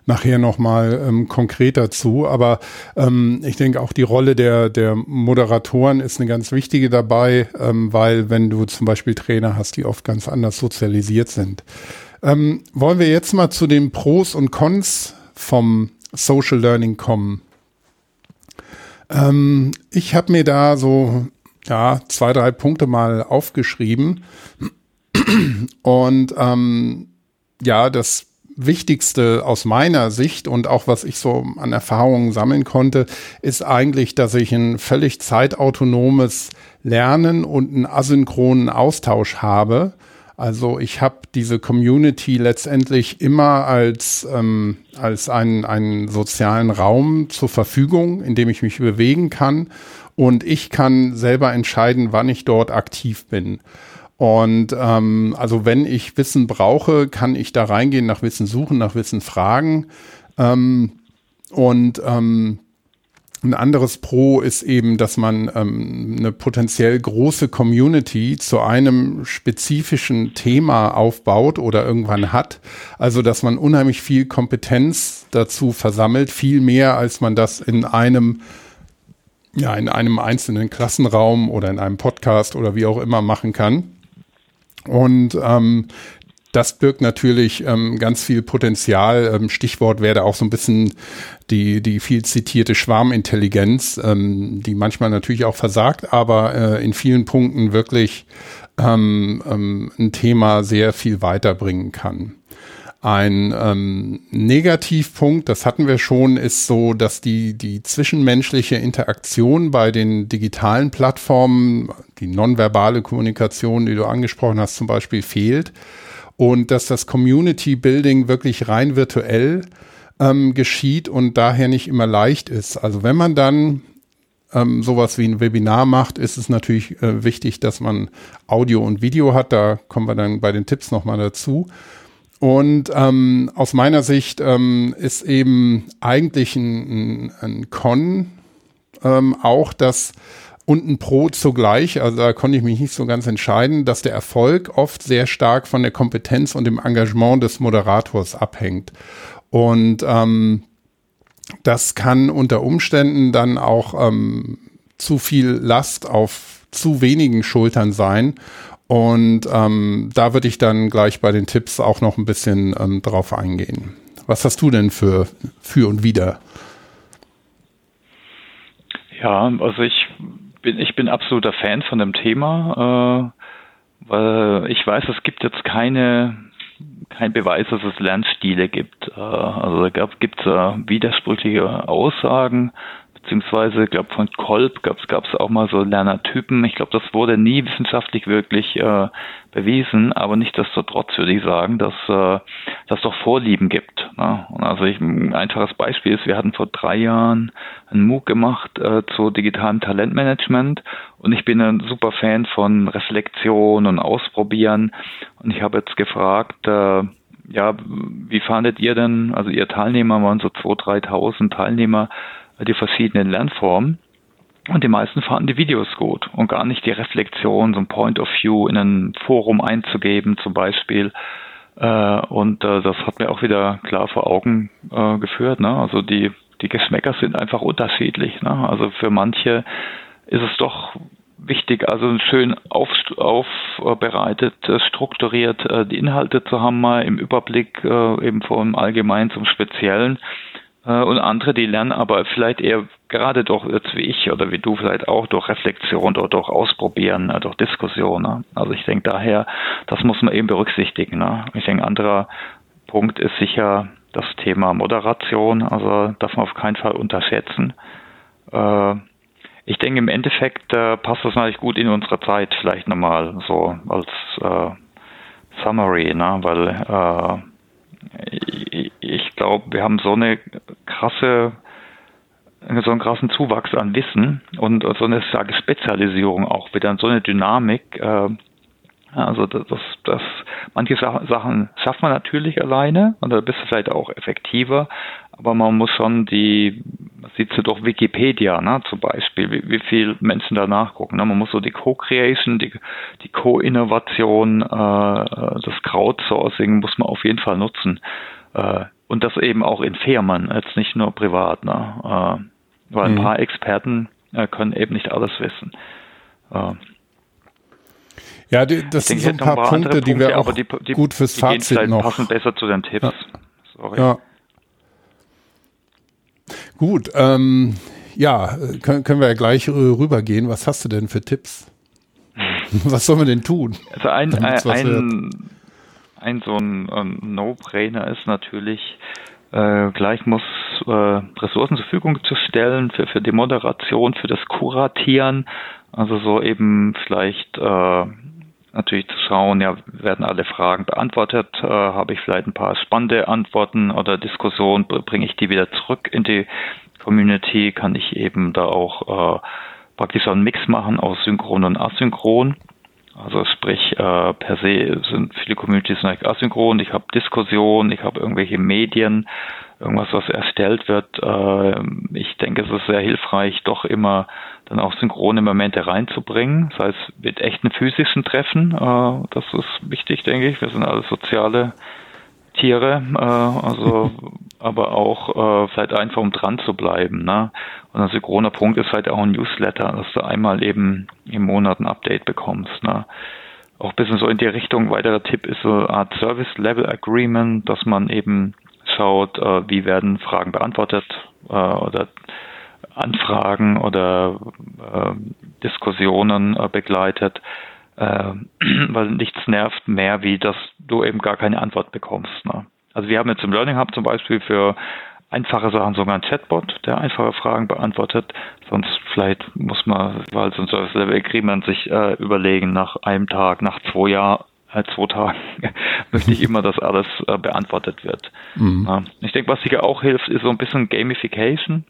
nachher nochmal ähm, konkreter zu. Aber ähm, ich denke auch die Rolle der, der Moderatoren ist eine ganz wichtige dabei, ähm, weil wenn du zum Beispiel Trainer hast, die oft ganz anders sozialisiert sind, ähm, wollen wir jetzt mal zu den Pros und Cons vom Social Learning kommen? Ähm, ich habe mir da so ja, zwei, drei Punkte mal aufgeschrieben. Und ähm, ja, das Wichtigste aus meiner Sicht und auch was ich so an Erfahrungen sammeln konnte, ist eigentlich, dass ich ein völlig zeitautonomes Lernen und einen asynchronen Austausch habe. Also ich habe diese Community letztendlich immer als, ähm, als einen, einen sozialen Raum zur Verfügung, in dem ich mich bewegen kann. Und ich kann selber entscheiden, wann ich dort aktiv bin. Und ähm, also wenn ich Wissen brauche, kann ich da reingehen, nach Wissen suchen, nach Wissen fragen. Ähm, und ähm, ein anderes Pro ist eben, dass man ähm, eine potenziell große Community zu einem spezifischen Thema aufbaut oder irgendwann hat. Also, dass man unheimlich viel Kompetenz dazu versammelt, viel mehr, als man das in einem ja, in einem einzelnen Klassenraum oder in einem Podcast oder wie auch immer machen kann. Und ähm, das birgt natürlich ähm, ganz viel Potenzial. Ähm, Stichwort wäre auch so ein bisschen die, die viel zitierte Schwarmintelligenz, ähm, die manchmal natürlich auch versagt, aber äh, in vielen Punkten wirklich ähm, ähm, ein Thema sehr viel weiterbringen kann. Ein ähm, Negativpunkt, das hatten wir schon, ist so, dass die, die zwischenmenschliche Interaktion bei den digitalen Plattformen, die nonverbale Kommunikation, die du angesprochen hast, zum Beispiel fehlt und dass das Community Building wirklich rein virtuell ähm, geschieht und daher nicht immer leicht ist. Also wenn man dann ähm, sowas wie ein Webinar macht, ist es natürlich äh, wichtig, dass man Audio und Video hat. Da kommen wir dann bei den Tipps nochmal dazu. Und ähm, aus meiner Sicht ähm, ist eben eigentlich ein, ein, ein Con ähm, auch, dass und ein Pro zugleich, also da konnte ich mich nicht so ganz entscheiden, dass der Erfolg oft sehr stark von der Kompetenz und dem Engagement des Moderators abhängt. Und ähm, das kann unter Umständen dann auch ähm, zu viel Last auf zu wenigen Schultern sein. Und ähm, da würde ich dann gleich bei den Tipps auch noch ein bisschen ähm, drauf eingehen. Was hast du denn für, für und wieder? Ja, also ich bin, ich bin absoluter Fan von dem Thema, äh, weil ich weiß, es gibt jetzt keine kein Beweis, dass es Lernstile gibt. Äh, also da gibt es äh, widersprüchliche Aussagen beziehungsweise ich glaube von Kolb gab es auch mal so Lernertypen. Ich glaube, das wurde nie wissenschaftlich wirklich äh, bewiesen, aber nichtsdestotrotz würde ich sagen, dass äh, das doch Vorlieben gibt. Ne? Also ich, ein einfaches Beispiel ist, wir hatten vor drei Jahren einen MOOC gemacht äh, zu digitalem Talentmanagement und ich bin ein super Fan von Reflexion und Ausprobieren und ich habe jetzt gefragt, äh, ja, wie fandet ihr denn, also ihr Teilnehmer waren so 2.000, 3.000 Teilnehmer, die verschiedenen Lernformen. Und die meisten fanden die Videos gut und gar nicht die Reflexion, so ein Point of View in ein Forum einzugeben zum Beispiel. Äh, und äh, das hat mir auch wieder klar vor Augen äh, geführt. Ne? Also die, die Geschmäcker sind einfach unterschiedlich. Ne? Also für manche ist es doch wichtig, also schön aufbereitet, auf strukturiert die Inhalte zu haben, mal im Überblick eben vom Allgemeinen zum Speziellen. Und andere, die lernen aber vielleicht eher gerade durch, jetzt wie ich oder wie du vielleicht auch, durch Reflexion oder durch Ausprobieren, ne, durch Diskussion. Ne? Also ich denke daher, das muss man eben berücksichtigen. Ne? Ich denke, anderer Punkt ist sicher das Thema Moderation, also darf man auf keinen Fall unterschätzen. Äh, ich denke, im Endeffekt äh, passt das natürlich gut in unsere Zeit, vielleicht nochmal so als äh, Summary, ne? weil äh, ich, glaube, wir haben so eine krasse so einen krassen Zuwachs an Wissen und so eine sage Spezialisierung auch wieder, so eine Dynamik. Äh, also das, das, das manche Sachen schafft man natürlich alleine und da bist du vielleicht auch effektiver, aber man muss schon die, sieht es durch Wikipedia, ne, zum Beispiel, wie, wie viel Menschen da nachgucken. Ne? Man muss so die Co-Creation, die, die Co-Innovation, äh, das Crowdsourcing muss man auf jeden Fall nutzen. Äh, und das eben auch in Firmen, jetzt nicht nur privat. Ne? Äh, weil ein mhm. paar Experten äh, können eben nicht alles wissen. Äh, ja, die, das sind so ein paar, paar Punkte, die wir auch die, die, gut fürs die Fazit noch. passen besser zu den Tipps. Ja. Sorry. Ja. Gut, ähm, ja, können, können wir ja gleich rübergehen. Was hast du denn für Tipps? was soll man denn tun? Also ein, ein, ein, so ein, ein No-Brainer ist natürlich, äh, gleich muss äh, Ressourcen zur Verfügung zu stellen für, für die Moderation, für das Kuratieren. Also so eben vielleicht äh, natürlich zu schauen, ja, werden alle Fragen beantwortet, äh, habe ich vielleicht ein paar spannende Antworten oder Diskussionen, bringe ich die wieder zurück in die Community, kann ich eben da auch äh, praktisch einen Mix machen aus Synchron und Asynchron. Also sprich, äh, per se sind viele Communities eigentlich asynchron. Ich habe Diskussionen, ich habe irgendwelche Medien, irgendwas, was erstellt wird. Äh, ich denke, es ist sehr hilfreich, doch immer dann auch synchrone Momente reinzubringen. Das heißt, mit echten physischen Treffen. Äh, das ist wichtig, denke ich. Wir sind alle soziale Tiere, äh, also aber auch äh, vielleicht einfach um dran zu bleiben. Ne? Und ein synchroner Punkt ist halt auch ein Newsletter, dass du einmal eben im Monat ein Update bekommst. Ne? Auch ein bisschen so in die Richtung, weiterer Tipp ist so eine Art Service Level Agreement, dass man eben schaut, äh, wie werden Fragen beantwortet äh, oder Anfragen oder äh, Diskussionen äh, begleitet, weil nichts nervt mehr, wie dass du eben gar keine Antwort bekommst. Ne? Also wir haben jetzt im Learning Hub zum Beispiel für einfache Sachen sogar einen Chatbot, der einfache Fragen beantwortet. Sonst vielleicht muss man, weil so ein Service Level Agreement sich äh, überlegen, nach einem Tag, nach zwei Jahren, äh, zwei Tagen möchte ich immer, dass alles äh, beantwortet wird. Mhm. Ja. Ich denke, was sicher auch hilft, ist so ein bisschen Gamification.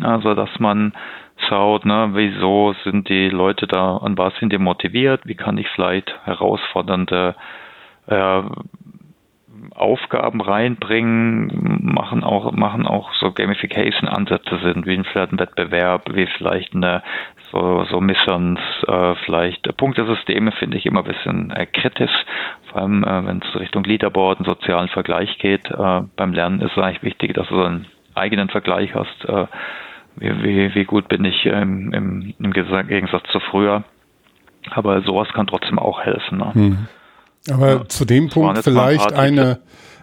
Also, dass man schaut, ne, wieso sind die Leute da, an was sind die motiviert, wie kann ich vielleicht herausfordernde äh, Aufgaben reinbringen, machen auch, machen auch so Gamification-Ansätze sind, wie ein vielleicht ein Wettbewerb, wie vielleicht eine so, so Missions, äh, vielleicht Punktesysteme finde ich immer ein bisschen äh, kritisch, vor allem äh, wenn es Richtung Leaderboard, einen sozialen Vergleich geht. Äh, beim Lernen ist es eigentlich wichtig, dass so einen eigenen Vergleich hast. Äh, wie, wie, wie gut bin ich ähm, im, im Gegensatz zu früher. Aber sowas kann trotzdem auch helfen. Ne? Hm. Aber ja, zu dem Punkt vielleicht ein eine,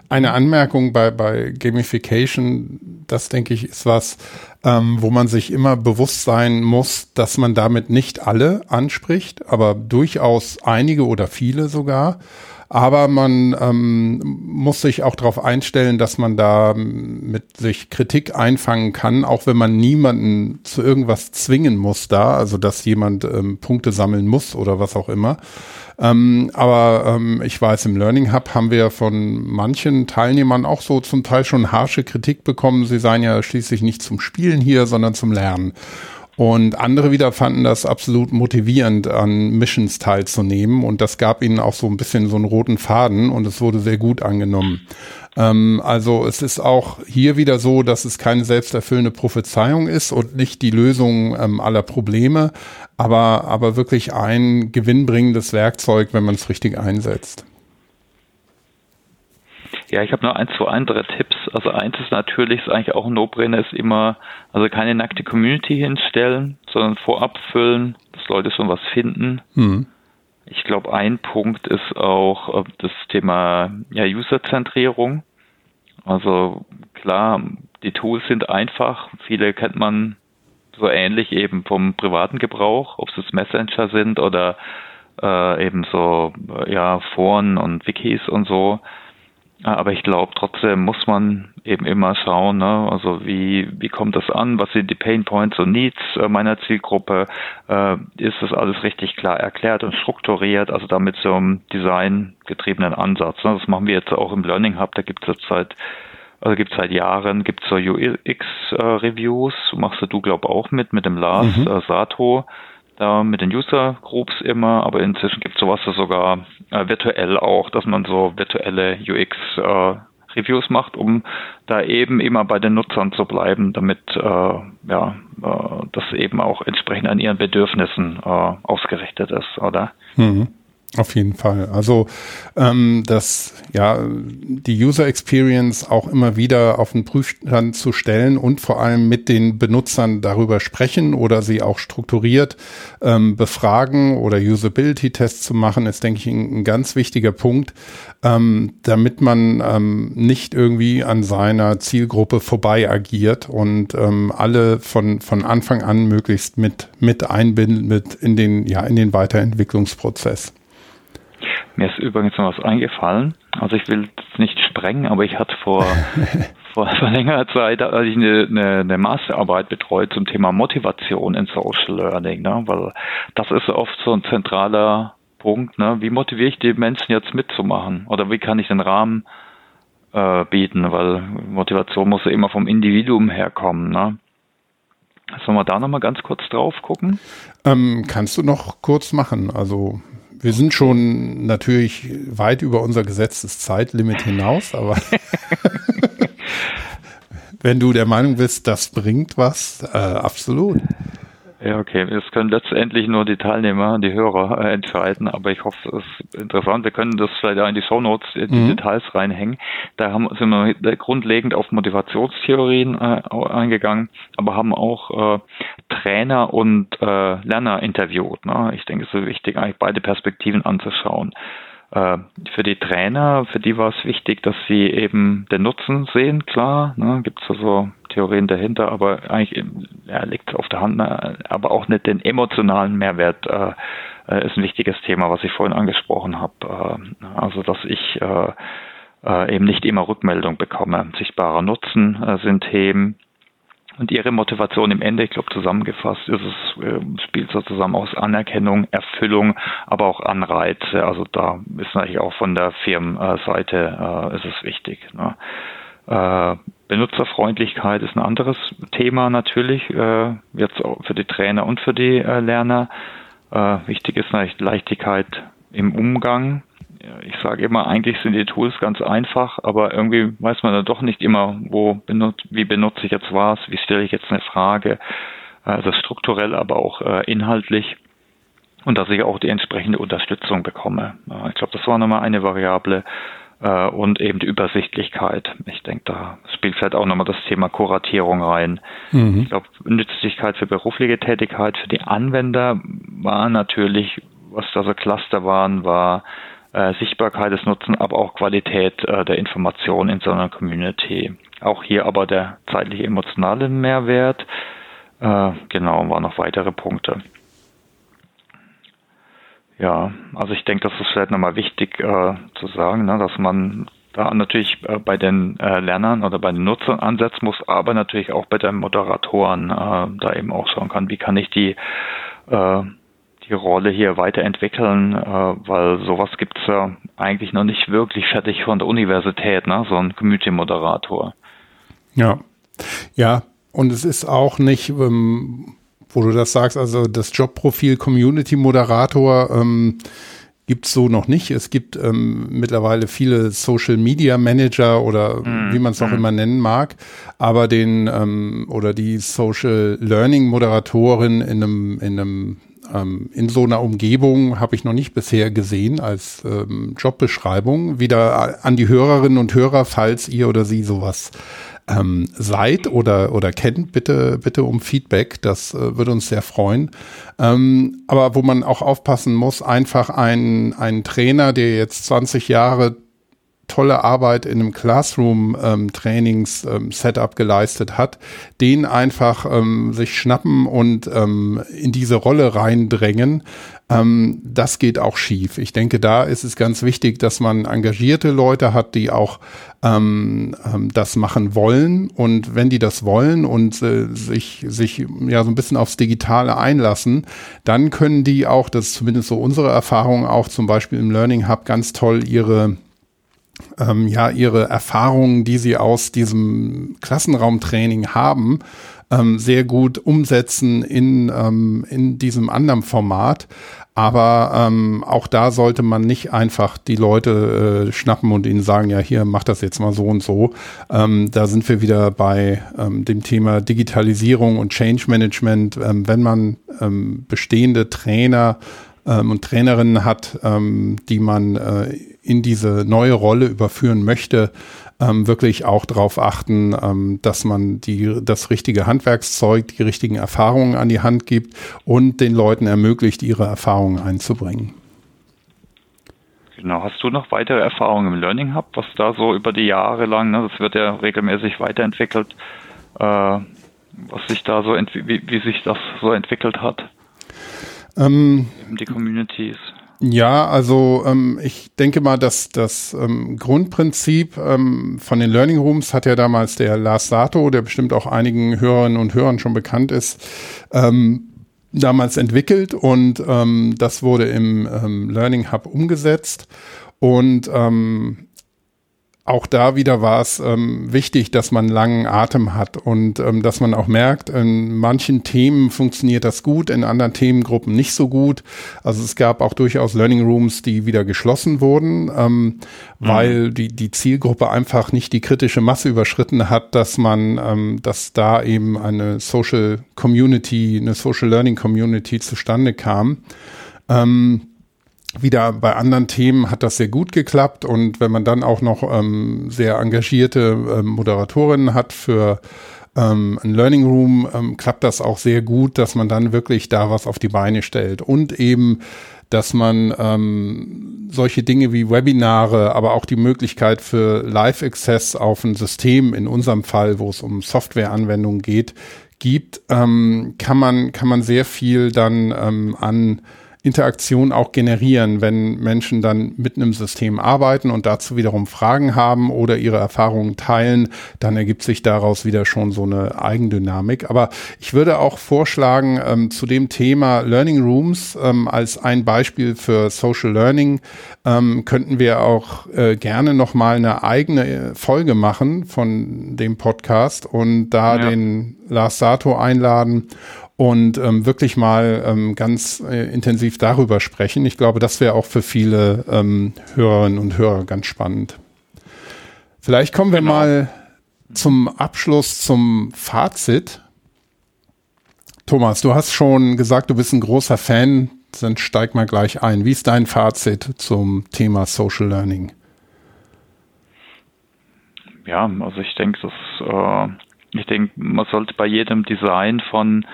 eine Anmerkung bei, bei Gamification. Das denke ich ist was, ähm, wo man sich immer bewusst sein muss, dass man damit nicht alle anspricht, aber durchaus einige oder viele sogar. Aber man ähm, muss sich auch darauf einstellen, dass man da mit sich Kritik einfangen kann, auch wenn man niemanden zu irgendwas zwingen muss da, also dass jemand ähm, Punkte sammeln muss oder was auch immer. Ähm, aber ähm, ich weiß, im Learning Hub haben wir von manchen Teilnehmern auch so zum Teil schon harsche Kritik bekommen. Sie seien ja schließlich nicht zum Spielen hier, sondern zum Lernen. Und andere wieder fanden das absolut motivierend, an Missions teilzunehmen. Und das gab ihnen auch so ein bisschen so einen roten Faden und es wurde sehr gut angenommen. Ähm, also es ist auch hier wieder so, dass es keine selbsterfüllende Prophezeiung ist und nicht die Lösung ähm, aller Probleme, aber, aber wirklich ein gewinnbringendes Werkzeug, wenn man es richtig einsetzt. Ja, ich habe nur ein, zwei andere Tipps. Also eins ist natürlich, ist eigentlich auch ein No-Brainer, ist immer, also keine nackte Community hinstellen, sondern vorab füllen, dass Leute schon was finden. Mhm. Ich glaube, ein Punkt ist auch äh, das Thema ja, User-Zentrierung. Also klar, die Tools sind einfach. Viele kennt man so ähnlich eben vom privaten Gebrauch, ob es Messenger sind oder äh, eben so ja Foren und Wikis und so. Aber ich glaube, trotzdem muss man eben immer schauen, ne? also wie, wie kommt das an, was sind die Pain Points und Needs äh, meiner Zielgruppe, äh, ist das alles richtig klar erklärt und strukturiert, also damit so einem designgetriebenen Ansatz. Ne? Das machen wir jetzt auch im Learning Hub, da gibt es seit also gibt seit Jahren, gibt es so UX-Reviews, äh, machst du, glaub auch mit, mit dem Lars mhm. äh, Sato, da mit den User Groups immer, aber inzwischen gibt es sowas sogar äh, virtuell auch, dass man so virtuelle UX äh, Reviews macht, um da eben immer bei den Nutzern zu bleiben, damit äh, ja äh, das eben auch entsprechend an ihren Bedürfnissen äh, ausgerichtet ist, oder? Mhm. Auf jeden Fall. Also ähm, das ja die User Experience auch immer wieder auf den Prüfstand zu stellen und vor allem mit den Benutzern darüber sprechen oder sie auch strukturiert ähm, befragen oder Usability-Tests zu machen, ist denke ich ein, ein ganz wichtiger Punkt, ähm, damit man ähm, nicht irgendwie an seiner Zielgruppe vorbei agiert und ähm, alle von von Anfang an möglichst mit mit einbindet mit in den ja in den Weiterentwicklungsprozess. Mir ist übrigens noch was eingefallen. Also ich will es nicht sprengen, aber ich hatte vor, vor, vor längerer Zeit als ich eine, eine, eine Masterarbeit betreut zum Thema Motivation in Social Learning, ne? weil das ist oft so ein zentraler Punkt. Ne? Wie motiviere ich die Menschen jetzt mitzumachen? Oder wie kann ich den Rahmen äh, bieten? Weil Motivation muss ja immer vom Individuum herkommen. Ne? Sollen wir da nochmal ganz kurz drauf gucken? Ähm, kannst du noch kurz machen. Also wir sind schon natürlich weit über unser gesetztes Zeitlimit hinaus, aber wenn du der Meinung bist, das bringt was, äh, absolut. Ja, okay. Das können letztendlich nur die Teilnehmer, die Hörer äh, entscheiden, aber ich hoffe, es ist interessant. Wir können das vielleicht auch in die Show Notes, die mhm. Details reinhängen. Da haben, sind wir grundlegend auf Motivationstheorien äh, eingegangen, aber haben auch äh, Trainer und äh, Lerner interviewt. Ne? Ich denke, es ist wichtig, eigentlich beide Perspektiven anzuschauen. Äh, für die Trainer, für die war es wichtig, dass sie eben den Nutzen sehen, klar, ne, gibt es also Theorien dahinter, aber eigentlich ja, liegt auf der Hand, ne, aber auch nicht den emotionalen Mehrwert äh, äh, ist ein wichtiges Thema, was ich vorhin angesprochen habe. Äh, also dass ich äh, äh, eben nicht immer Rückmeldung bekomme. Sichtbarer Nutzen äh, sind Themen, und ihre Motivation im Ende, ich glaube zusammengefasst, ist es, äh, spielt so zusammen aus Anerkennung, Erfüllung, aber auch Anreize. Also da ist natürlich auch von der Firmenseite äh, ist es wichtig. Ne? Äh, Benutzerfreundlichkeit ist ein anderes Thema natürlich, äh, jetzt auch für die Trainer und für die äh, Lerner. Äh, wichtig ist natürlich Leichtigkeit im Umgang ich sage immer, eigentlich sind die Tools ganz einfach, aber irgendwie weiß man dann doch nicht immer, wo benut wie benutze ich jetzt was, wie stelle ich jetzt eine Frage, also strukturell, aber auch äh, inhaltlich und dass ich auch die entsprechende Unterstützung bekomme. ich glaube, das war nochmal eine Variable äh, und eben die Übersichtlichkeit. Ich denke, da spielt vielleicht auch nochmal das Thema Kuratierung rein. Mhm. Ich glaube, Nützlichkeit für berufliche Tätigkeit für die Anwender war natürlich, was da so Cluster waren, war äh, Sichtbarkeit des Nutzens, aber auch Qualität äh, der Information in so einer Community. Auch hier aber der zeitliche emotionale Mehrwert. Äh, genau, waren noch weitere Punkte. Ja, also ich denke, das ist vielleicht nochmal wichtig äh, zu sagen, ne, dass man da natürlich äh, bei den äh, Lernern oder bei den Nutzern ansetzen muss, aber natürlich auch bei den Moderatoren äh, da eben auch schauen kann, wie kann ich die äh, die Rolle hier weiterentwickeln, äh, weil sowas gibt's ja eigentlich noch nicht wirklich fertig von der Universität, ne? so ein Community-Moderator. Ja, ja, und es ist auch nicht ähm, wo du das sagst, also das Jobprofil Community Moderator ähm, gibt es so noch nicht. Es gibt ähm, mittlerweile viele Social Media Manager oder mm, wie man es auch mm. immer nennen mag, aber den ähm, oder die Social Learning Moderatorin in einem in einem ähm, in so einer Umgebung habe ich noch nicht bisher gesehen als ähm, Jobbeschreibung. Wieder an die Hörerinnen und Hörer, falls ihr oder sie sowas ähm, seid oder, oder kennt, bitte, bitte um Feedback. Das äh, würde uns sehr freuen. Ähm, aber wo man auch aufpassen muss, einfach ein, ein Trainer, der jetzt 20 Jahre tolle Arbeit in einem Classroom-Trainings-Setup ähm, geleistet hat, den einfach ähm, sich schnappen und ähm, in diese Rolle reindrängen, ähm, das geht auch schief. Ich denke, da ist es ganz wichtig, dass man engagierte Leute hat, die auch ähm, ähm, das machen wollen. Und wenn die das wollen und äh, sich, sich ja so ein bisschen aufs Digitale einlassen, dann können die auch, das ist zumindest so unsere Erfahrung, auch zum Beispiel im Learning Hub ganz toll ihre ähm, ja ihre Erfahrungen, die sie aus diesem Klassenraumtraining haben, ähm, sehr gut umsetzen in, ähm, in diesem anderen Format. Aber ähm, auch da sollte man nicht einfach die Leute äh, schnappen und ihnen sagen, ja, hier, mach das jetzt mal so und so. Ähm, da sind wir wieder bei ähm, dem Thema Digitalisierung und Change Management. Ähm, wenn man ähm, bestehende Trainer ähm, und Trainerinnen hat, ähm, die man äh, in diese neue Rolle überführen möchte, ähm, wirklich auch darauf achten, ähm, dass man die, das richtige Handwerkszeug, die richtigen Erfahrungen an die Hand gibt und den Leuten ermöglicht, ihre Erfahrungen einzubringen. Genau, hast du noch weitere Erfahrungen im Learning Hub, was da so über die Jahre lang, ne, das wird ja regelmäßig weiterentwickelt, äh, was sich da so, wie, wie sich das so entwickelt hat? Ähm, die Communities. Ja, also ähm, ich denke mal, dass das ähm, Grundprinzip ähm, von den Learning Rooms hat ja damals der Lars Sato, der bestimmt auch einigen Hörerinnen und Hörern schon bekannt ist, ähm, damals entwickelt und ähm, das wurde im ähm, Learning Hub umgesetzt. Und ähm, auch da wieder war es ähm, wichtig, dass man langen Atem hat und ähm, dass man auch merkt, in manchen Themen funktioniert das gut, in anderen Themengruppen nicht so gut. Also es gab auch durchaus Learning Rooms, die wieder geschlossen wurden, ähm, mhm. weil die, die Zielgruppe einfach nicht die kritische Masse überschritten hat, dass man, ähm, dass da eben eine Social Community, eine Social Learning Community zustande kam. Ähm, wieder bei anderen Themen hat das sehr gut geklappt. Und wenn man dann auch noch ähm, sehr engagierte ähm, Moderatorinnen hat für ähm, ein Learning Room, ähm, klappt das auch sehr gut, dass man dann wirklich da was auf die Beine stellt. Und eben dass man ähm, solche Dinge wie Webinare, aber auch die Möglichkeit für Live-Access auf ein System, in unserem Fall, wo es um Softwareanwendungen geht, gibt, ähm, kann man kann man sehr viel dann ähm, an Interaktion auch generieren, wenn Menschen dann mit einem System arbeiten und dazu wiederum Fragen haben oder ihre Erfahrungen teilen, dann ergibt sich daraus wieder schon so eine Eigendynamik. Aber ich würde auch vorschlagen, ähm, zu dem Thema Learning Rooms ähm, als ein Beispiel für Social Learning ähm, könnten wir auch äh, gerne nochmal eine eigene Folge machen von dem Podcast und da ja. den Lars Sato einladen und ähm, wirklich mal ähm, ganz äh, intensiv darüber sprechen. Ich glaube, das wäre auch für viele ähm, Hörerinnen und Hörer ganz spannend. Vielleicht kommen wir genau. mal zum Abschluss zum Fazit. Thomas, du hast schon gesagt, du bist ein großer Fan. Dann steig mal gleich ein. Wie ist dein Fazit zum Thema Social Learning? Ja, also ich denke, dass äh, ich denke, man sollte bei jedem Design von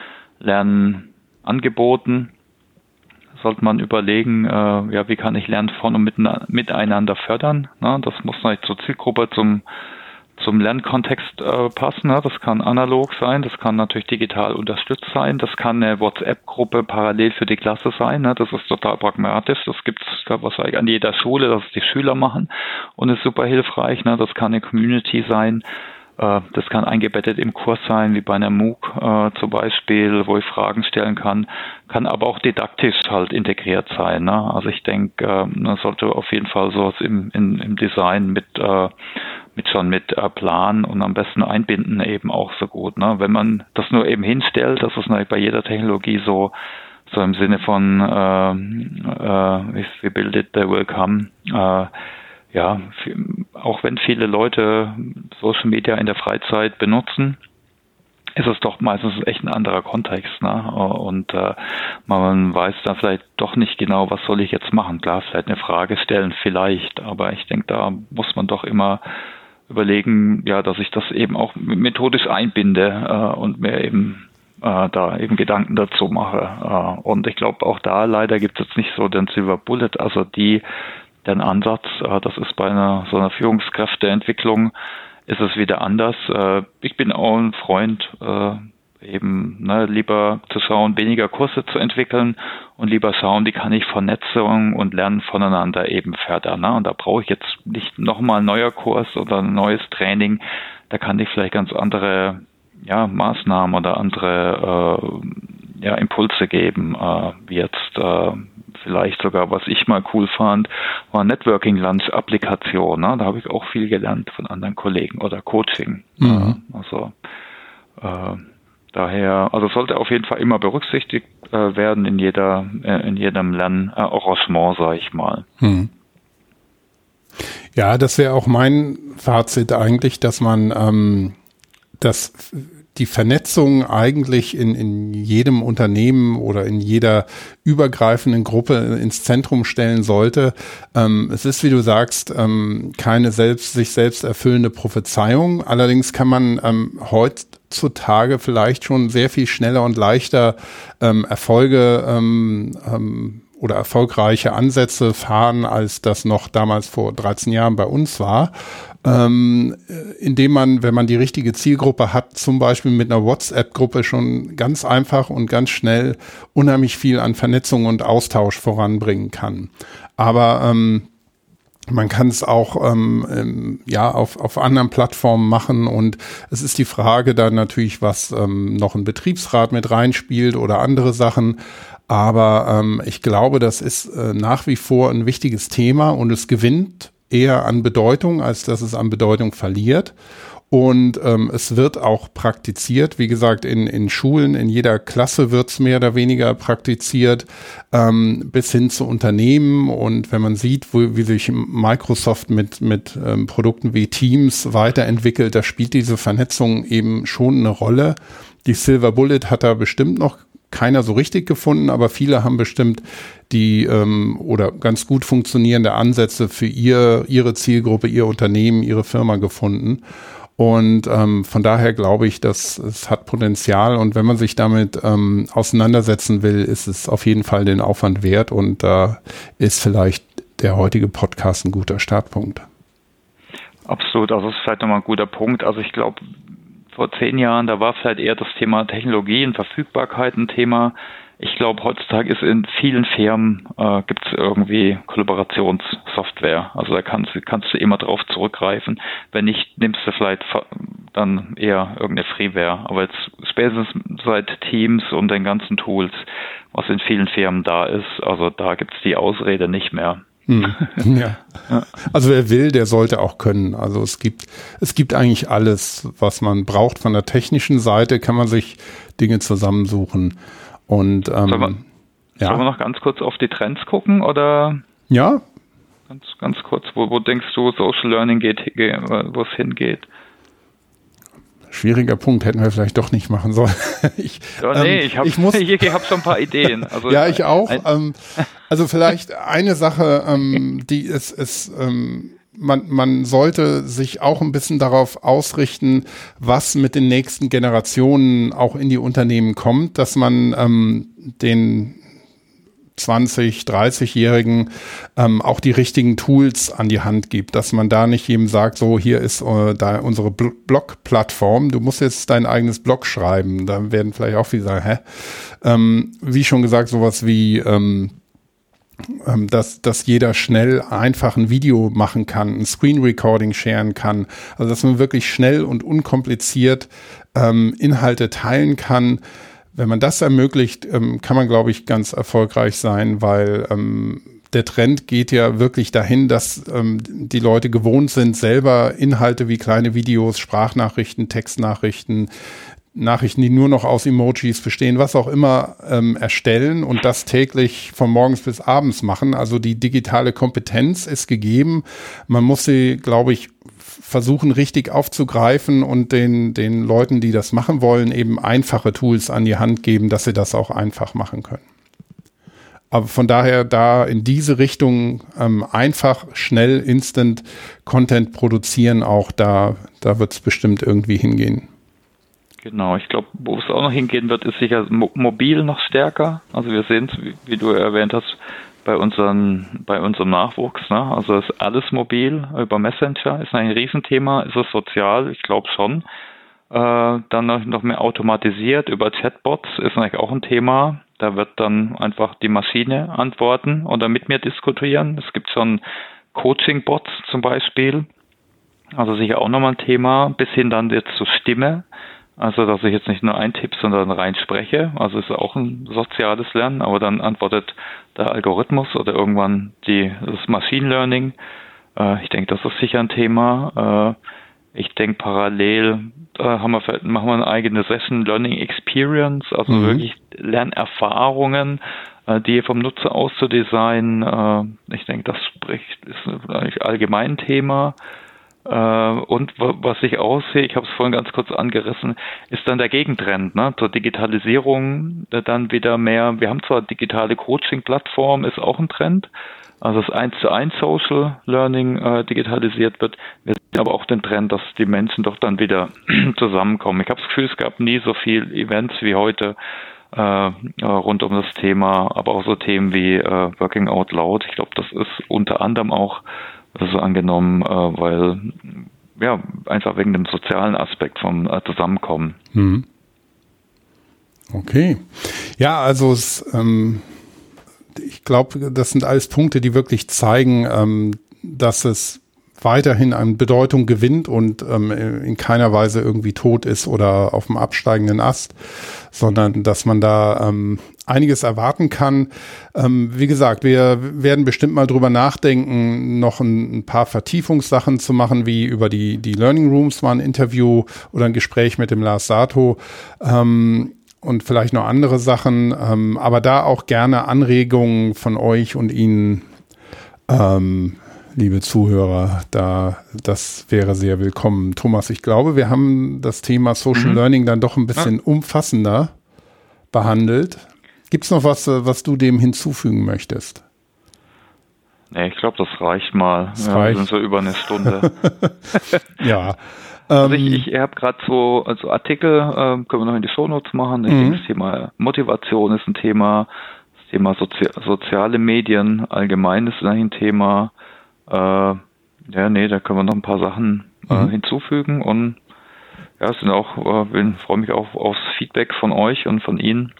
Lernangeboten sollte man überlegen, äh, ja, wie kann ich Lernen von und miteinander fördern. Ne? Das muss natürlich zur Zielgruppe, zum, zum Lernkontext äh, passen. Ne? Das kann analog sein, das kann natürlich digital unterstützt sein, das kann eine WhatsApp-Gruppe parallel für die Klasse sein. Ne? Das ist total pragmatisch. Das gibt es wahrscheinlich an jeder Schule, dass die Schüler machen und ist super hilfreich. Ne? Das kann eine Community sein das kann eingebettet im Kurs sein, wie bei einer MOOC äh, zum Beispiel, wo ich Fragen stellen kann, kann aber auch didaktisch halt integriert sein. Ne? Also ich denke, äh, man sollte auf jeden Fall sowas im, in, im Design mit, äh, mit schon mit äh, Plan und am besten einbinden eben auch so gut. Ne? Wenn man das nur eben hinstellt, das ist natürlich bei jeder Technologie so, so im Sinne von äh, äh, if we build it, they will come. Äh, ja, auch wenn viele Leute Social Media in der Freizeit benutzen, ist es doch meistens echt ein anderer Kontext. Ne? Und äh, man weiß da vielleicht doch nicht genau, was soll ich jetzt machen. Klar, vielleicht eine Frage stellen, vielleicht, aber ich denke, da muss man doch immer überlegen, ja, dass ich das eben auch methodisch einbinde äh, und mir eben äh, da eben Gedanken dazu mache. Äh, und ich glaube, auch da leider gibt es jetzt nicht so den Silver Bullet, also die den Ansatz. Äh, das ist bei einer so einer Führungskräfteentwicklung ist es wieder anders. Äh, ich bin auch ein Freund, äh, eben ne, lieber zu schauen, weniger Kurse zu entwickeln und lieber schauen, wie kann ich Vernetzung und Lernen voneinander eben fördern. Ne? Und da brauche ich jetzt nicht nochmal ein neuer Kurs oder ein neues Training. Da kann ich vielleicht ganz andere ja, Maßnahmen oder andere äh, ja, Impulse geben, äh, wie jetzt äh, vielleicht sogar, was ich mal cool fand, war Networking Lunch Applikation. Ne? Da habe ich auch viel gelernt von anderen Kollegen oder Coaching. Mhm. Also äh, daher, also sollte auf jeden Fall immer berücksichtigt äh, werden in jeder, äh, in jedem Lernarrangement, sage ich mal. Mhm. Ja, das wäre auch mein Fazit eigentlich, dass man ähm, das die Vernetzung eigentlich in, in jedem Unternehmen oder in jeder übergreifenden Gruppe ins Zentrum stellen sollte. Ähm, es ist, wie du sagst, ähm, keine selbst, sich selbst erfüllende Prophezeiung. Allerdings kann man ähm, heutzutage vielleicht schon sehr viel schneller und leichter ähm, Erfolge ähm, ähm, oder erfolgreiche Ansätze fahren, als das noch damals vor 13 Jahren bei uns war ähm, indem man, wenn man die richtige Zielgruppe hat, zum Beispiel mit einer WhatsApp-Gruppe schon ganz einfach und ganz schnell unheimlich viel an Vernetzung und Austausch voranbringen kann. Aber ähm, man kann es auch ähm, ähm, ja auf, auf anderen Plattformen machen und es ist die Frage dann natürlich, was ähm, noch ein Betriebsrat mit reinspielt oder andere Sachen. Aber ähm, ich glaube, das ist äh, nach wie vor ein wichtiges Thema und es gewinnt eher an Bedeutung, als dass es an Bedeutung verliert. Und ähm, es wird auch praktiziert. Wie gesagt, in, in Schulen, in jeder Klasse wird es mehr oder weniger praktiziert, ähm, bis hin zu Unternehmen. Und wenn man sieht, wo, wie sich Microsoft mit, mit ähm, Produkten wie Teams weiterentwickelt, da spielt diese Vernetzung eben schon eine Rolle. Die Silver Bullet hat da bestimmt noch keiner so richtig gefunden, aber viele haben bestimmt die ähm, oder ganz gut funktionierende Ansätze für ihr, ihre Zielgruppe, ihr Unternehmen, ihre Firma gefunden. Und ähm, von daher glaube ich, dass es hat Potenzial und wenn man sich damit ähm, auseinandersetzen will, ist es auf jeden Fall den Aufwand wert und da äh, ist vielleicht der heutige Podcast ein guter Startpunkt. Absolut, also das ist vielleicht nochmal ein guter Punkt. Also ich glaube, vor zehn Jahren, da war vielleicht eher das Thema Technologie und Verfügbarkeit ein Thema. Ich glaube, heutzutage ist in vielen Firmen äh, gibt es irgendwie Kollaborationssoftware. Also da kannst, kannst du immer drauf zurückgreifen. Wenn nicht, nimmst du vielleicht dann eher irgendeine Freeware. Aber jetzt spätestens seit Teams und den ganzen Tools, was in vielen Firmen da ist, also da gibt es die Ausrede nicht mehr. Hm. Ja. Also wer will, der sollte auch können. Also es gibt, es gibt eigentlich alles, was man braucht. Von der technischen Seite kann man sich Dinge zusammensuchen. Und ähm, sollen, wir, ja. sollen wir noch ganz kurz auf die Trends gucken oder? Ja. Ganz, ganz kurz, wo, wo denkst du, Social Learning geht, wo es hingeht? Schwieriger Punkt, hätten wir vielleicht doch nicht machen sollen. ich, ja, nee, ähm, ich habe ich hab schon ein paar Ideen. Also, ja, ich auch. Ähm, also vielleicht eine Sache, ähm, die ist, ist ähm, man, man sollte sich auch ein bisschen darauf ausrichten, was mit den nächsten Generationen auch in die Unternehmen kommt, dass man ähm, den 20, 30-Jährigen ähm, auch die richtigen Tools an die Hand gibt, dass man da nicht jedem sagt, so hier ist äh, da unsere Blog-Plattform, du musst jetzt dein eigenes Blog schreiben. Da werden vielleicht auch viele sagen, hä? Ähm, wie schon gesagt, sowas wie ähm, ähm, dass, dass jeder schnell einfach ein Video machen kann, ein Screen Recording sharen kann. Also dass man wirklich schnell und unkompliziert ähm, Inhalte teilen kann. Wenn man das ermöglicht, ähm, kann man, glaube ich, ganz erfolgreich sein, weil ähm, der Trend geht ja wirklich dahin, dass ähm, die Leute gewohnt sind, selber Inhalte wie kleine Videos, Sprachnachrichten, Textnachrichten, Nachrichten, die nur noch aus Emojis bestehen, was auch immer, ähm, erstellen und das täglich von morgens bis abends machen. Also die digitale Kompetenz ist gegeben. Man muss sie, glaube ich, versuchen richtig aufzugreifen und den, den Leuten, die das machen wollen, eben einfache Tools an die Hand geben, dass sie das auch einfach machen können. Aber von daher da in diese Richtung ähm, einfach, schnell, instant Content produzieren, auch da, da wird es bestimmt irgendwie hingehen. Genau, ich glaube, wo es auch noch hingehen wird, ist sicher mo mobil noch stärker. Also wir sehen es, wie, wie, du erwähnt hast, bei unseren, bei unserem Nachwuchs. Ne? Also ist alles mobil über Messenger, ist ein Riesenthema. Ist es sozial? Ich glaube schon. Äh, dann noch, mehr automatisiert über Chatbots ist eigentlich auch ein Thema. Da wird dann einfach die Maschine antworten oder mit mir diskutieren. Es gibt schon Coaching-Bots zum Beispiel. Also sicher auch nochmal ein Thema, bis hin dann jetzt zur Stimme. Also, dass ich jetzt nicht nur eintippe, sondern rein spreche. Also ist auch ein soziales Lernen, aber dann antwortet der Algorithmus oder irgendwann die, das Machine Learning. Äh, ich denke, das ist sicher ein Thema. Äh, ich denke, parallel äh, haben wir, machen wir eine eigene Session Learning Experience, also mhm. wirklich Lernerfahrungen, äh, die vom Nutzer aus zu designen. Äh, ich denke, das spricht, ist eigentlich allgemein Thema. Äh, und was ich aussehe, ich habe es vorhin ganz kurz angerissen, ist dann der Gegentrend ne? zur Digitalisierung äh, dann wieder mehr. Wir haben zwar digitale Coaching-Plattformen, ist auch ein Trend, also das 1 zu 1 Social Learning äh, digitalisiert wird. Wir sehen aber auch den Trend, dass die Menschen doch dann wieder zusammenkommen. Ich habe das Gefühl, es gab nie so viele Events wie heute äh, rund um das Thema, aber auch so Themen wie äh, Working Out Loud. Ich glaube, das ist unter anderem auch so angenommen, äh, weil ja einfach wegen dem sozialen Aspekt vom äh, Zusammenkommen. Mhm. Okay. Ja, also es, ähm, ich glaube, das sind alles Punkte, die wirklich zeigen, ähm, dass es weiterhin an Bedeutung gewinnt und ähm, in keiner Weise irgendwie tot ist oder auf dem absteigenden Ast, sondern dass man da ähm, einiges erwarten kann. Ähm, wie gesagt, wir werden bestimmt mal drüber nachdenken, noch ein, ein, paar Vertiefungssachen zu machen, wie über die, die Learning Rooms mal ein Interview oder ein Gespräch mit dem Lars Sato. Ähm, und vielleicht noch andere Sachen, ähm, aber da auch gerne Anregungen von euch und Ihnen ähm, liebe Zuhörer, da das wäre sehr willkommen. Thomas, ich glaube, wir haben das Thema Social mhm. Learning dann doch ein bisschen ja. umfassender behandelt. Gibt es noch was, äh, was du dem hinzufügen möchtest? Nee, ich glaube, das reicht mal. Das ja, reicht. sind so über eine Stunde. ja. Also ich, ich habe gerade so also Artikel, äh, können wir noch in die Shownotes machen. Ich mhm. denke, das Thema Motivation ist ein Thema. Das Thema Sozi soziale Medien allgemein ist ein Thema. Äh, ja, nee, da können wir noch ein paar Sachen äh, mhm. hinzufügen und ja, es sind auch, äh, freue mich auch aufs Feedback von euch und von Ihnen.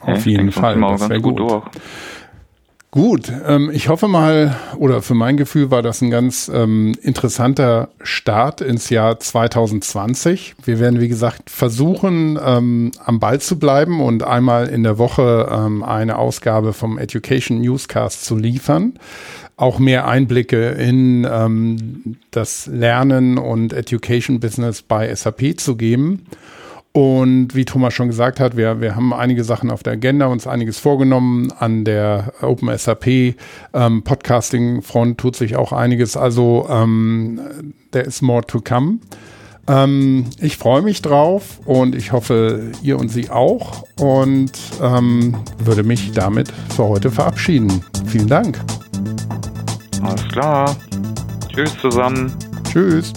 Auf ja, jeden Fall, das wäre gut. gut Gut, ähm, ich hoffe mal, oder für mein Gefühl war das ein ganz ähm, interessanter Start ins Jahr 2020. Wir werden, wie gesagt, versuchen, ähm, am Ball zu bleiben und einmal in der Woche ähm, eine Ausgabe vom Education Newscast zu liefern. Auch mehr Einblicke in ähm, das Lernen und Education Business bei SAP zu geben. Und wie Thomas schon gesagt hat, wir, wir haben einige Sachen auf der Agenda, uns einiges vorgenommen. An der Open SAP ähm, Podcasting Front tut sich auch einiges. Also ähm, there is more to come. Ähm, ich freue mich drauf und ich hoffe, ihr und Sie auch. Und ähm, würde mich damit für heute verabschieden. Vielen Dank. Alles klar. Tschüss zusammen. Tschüss.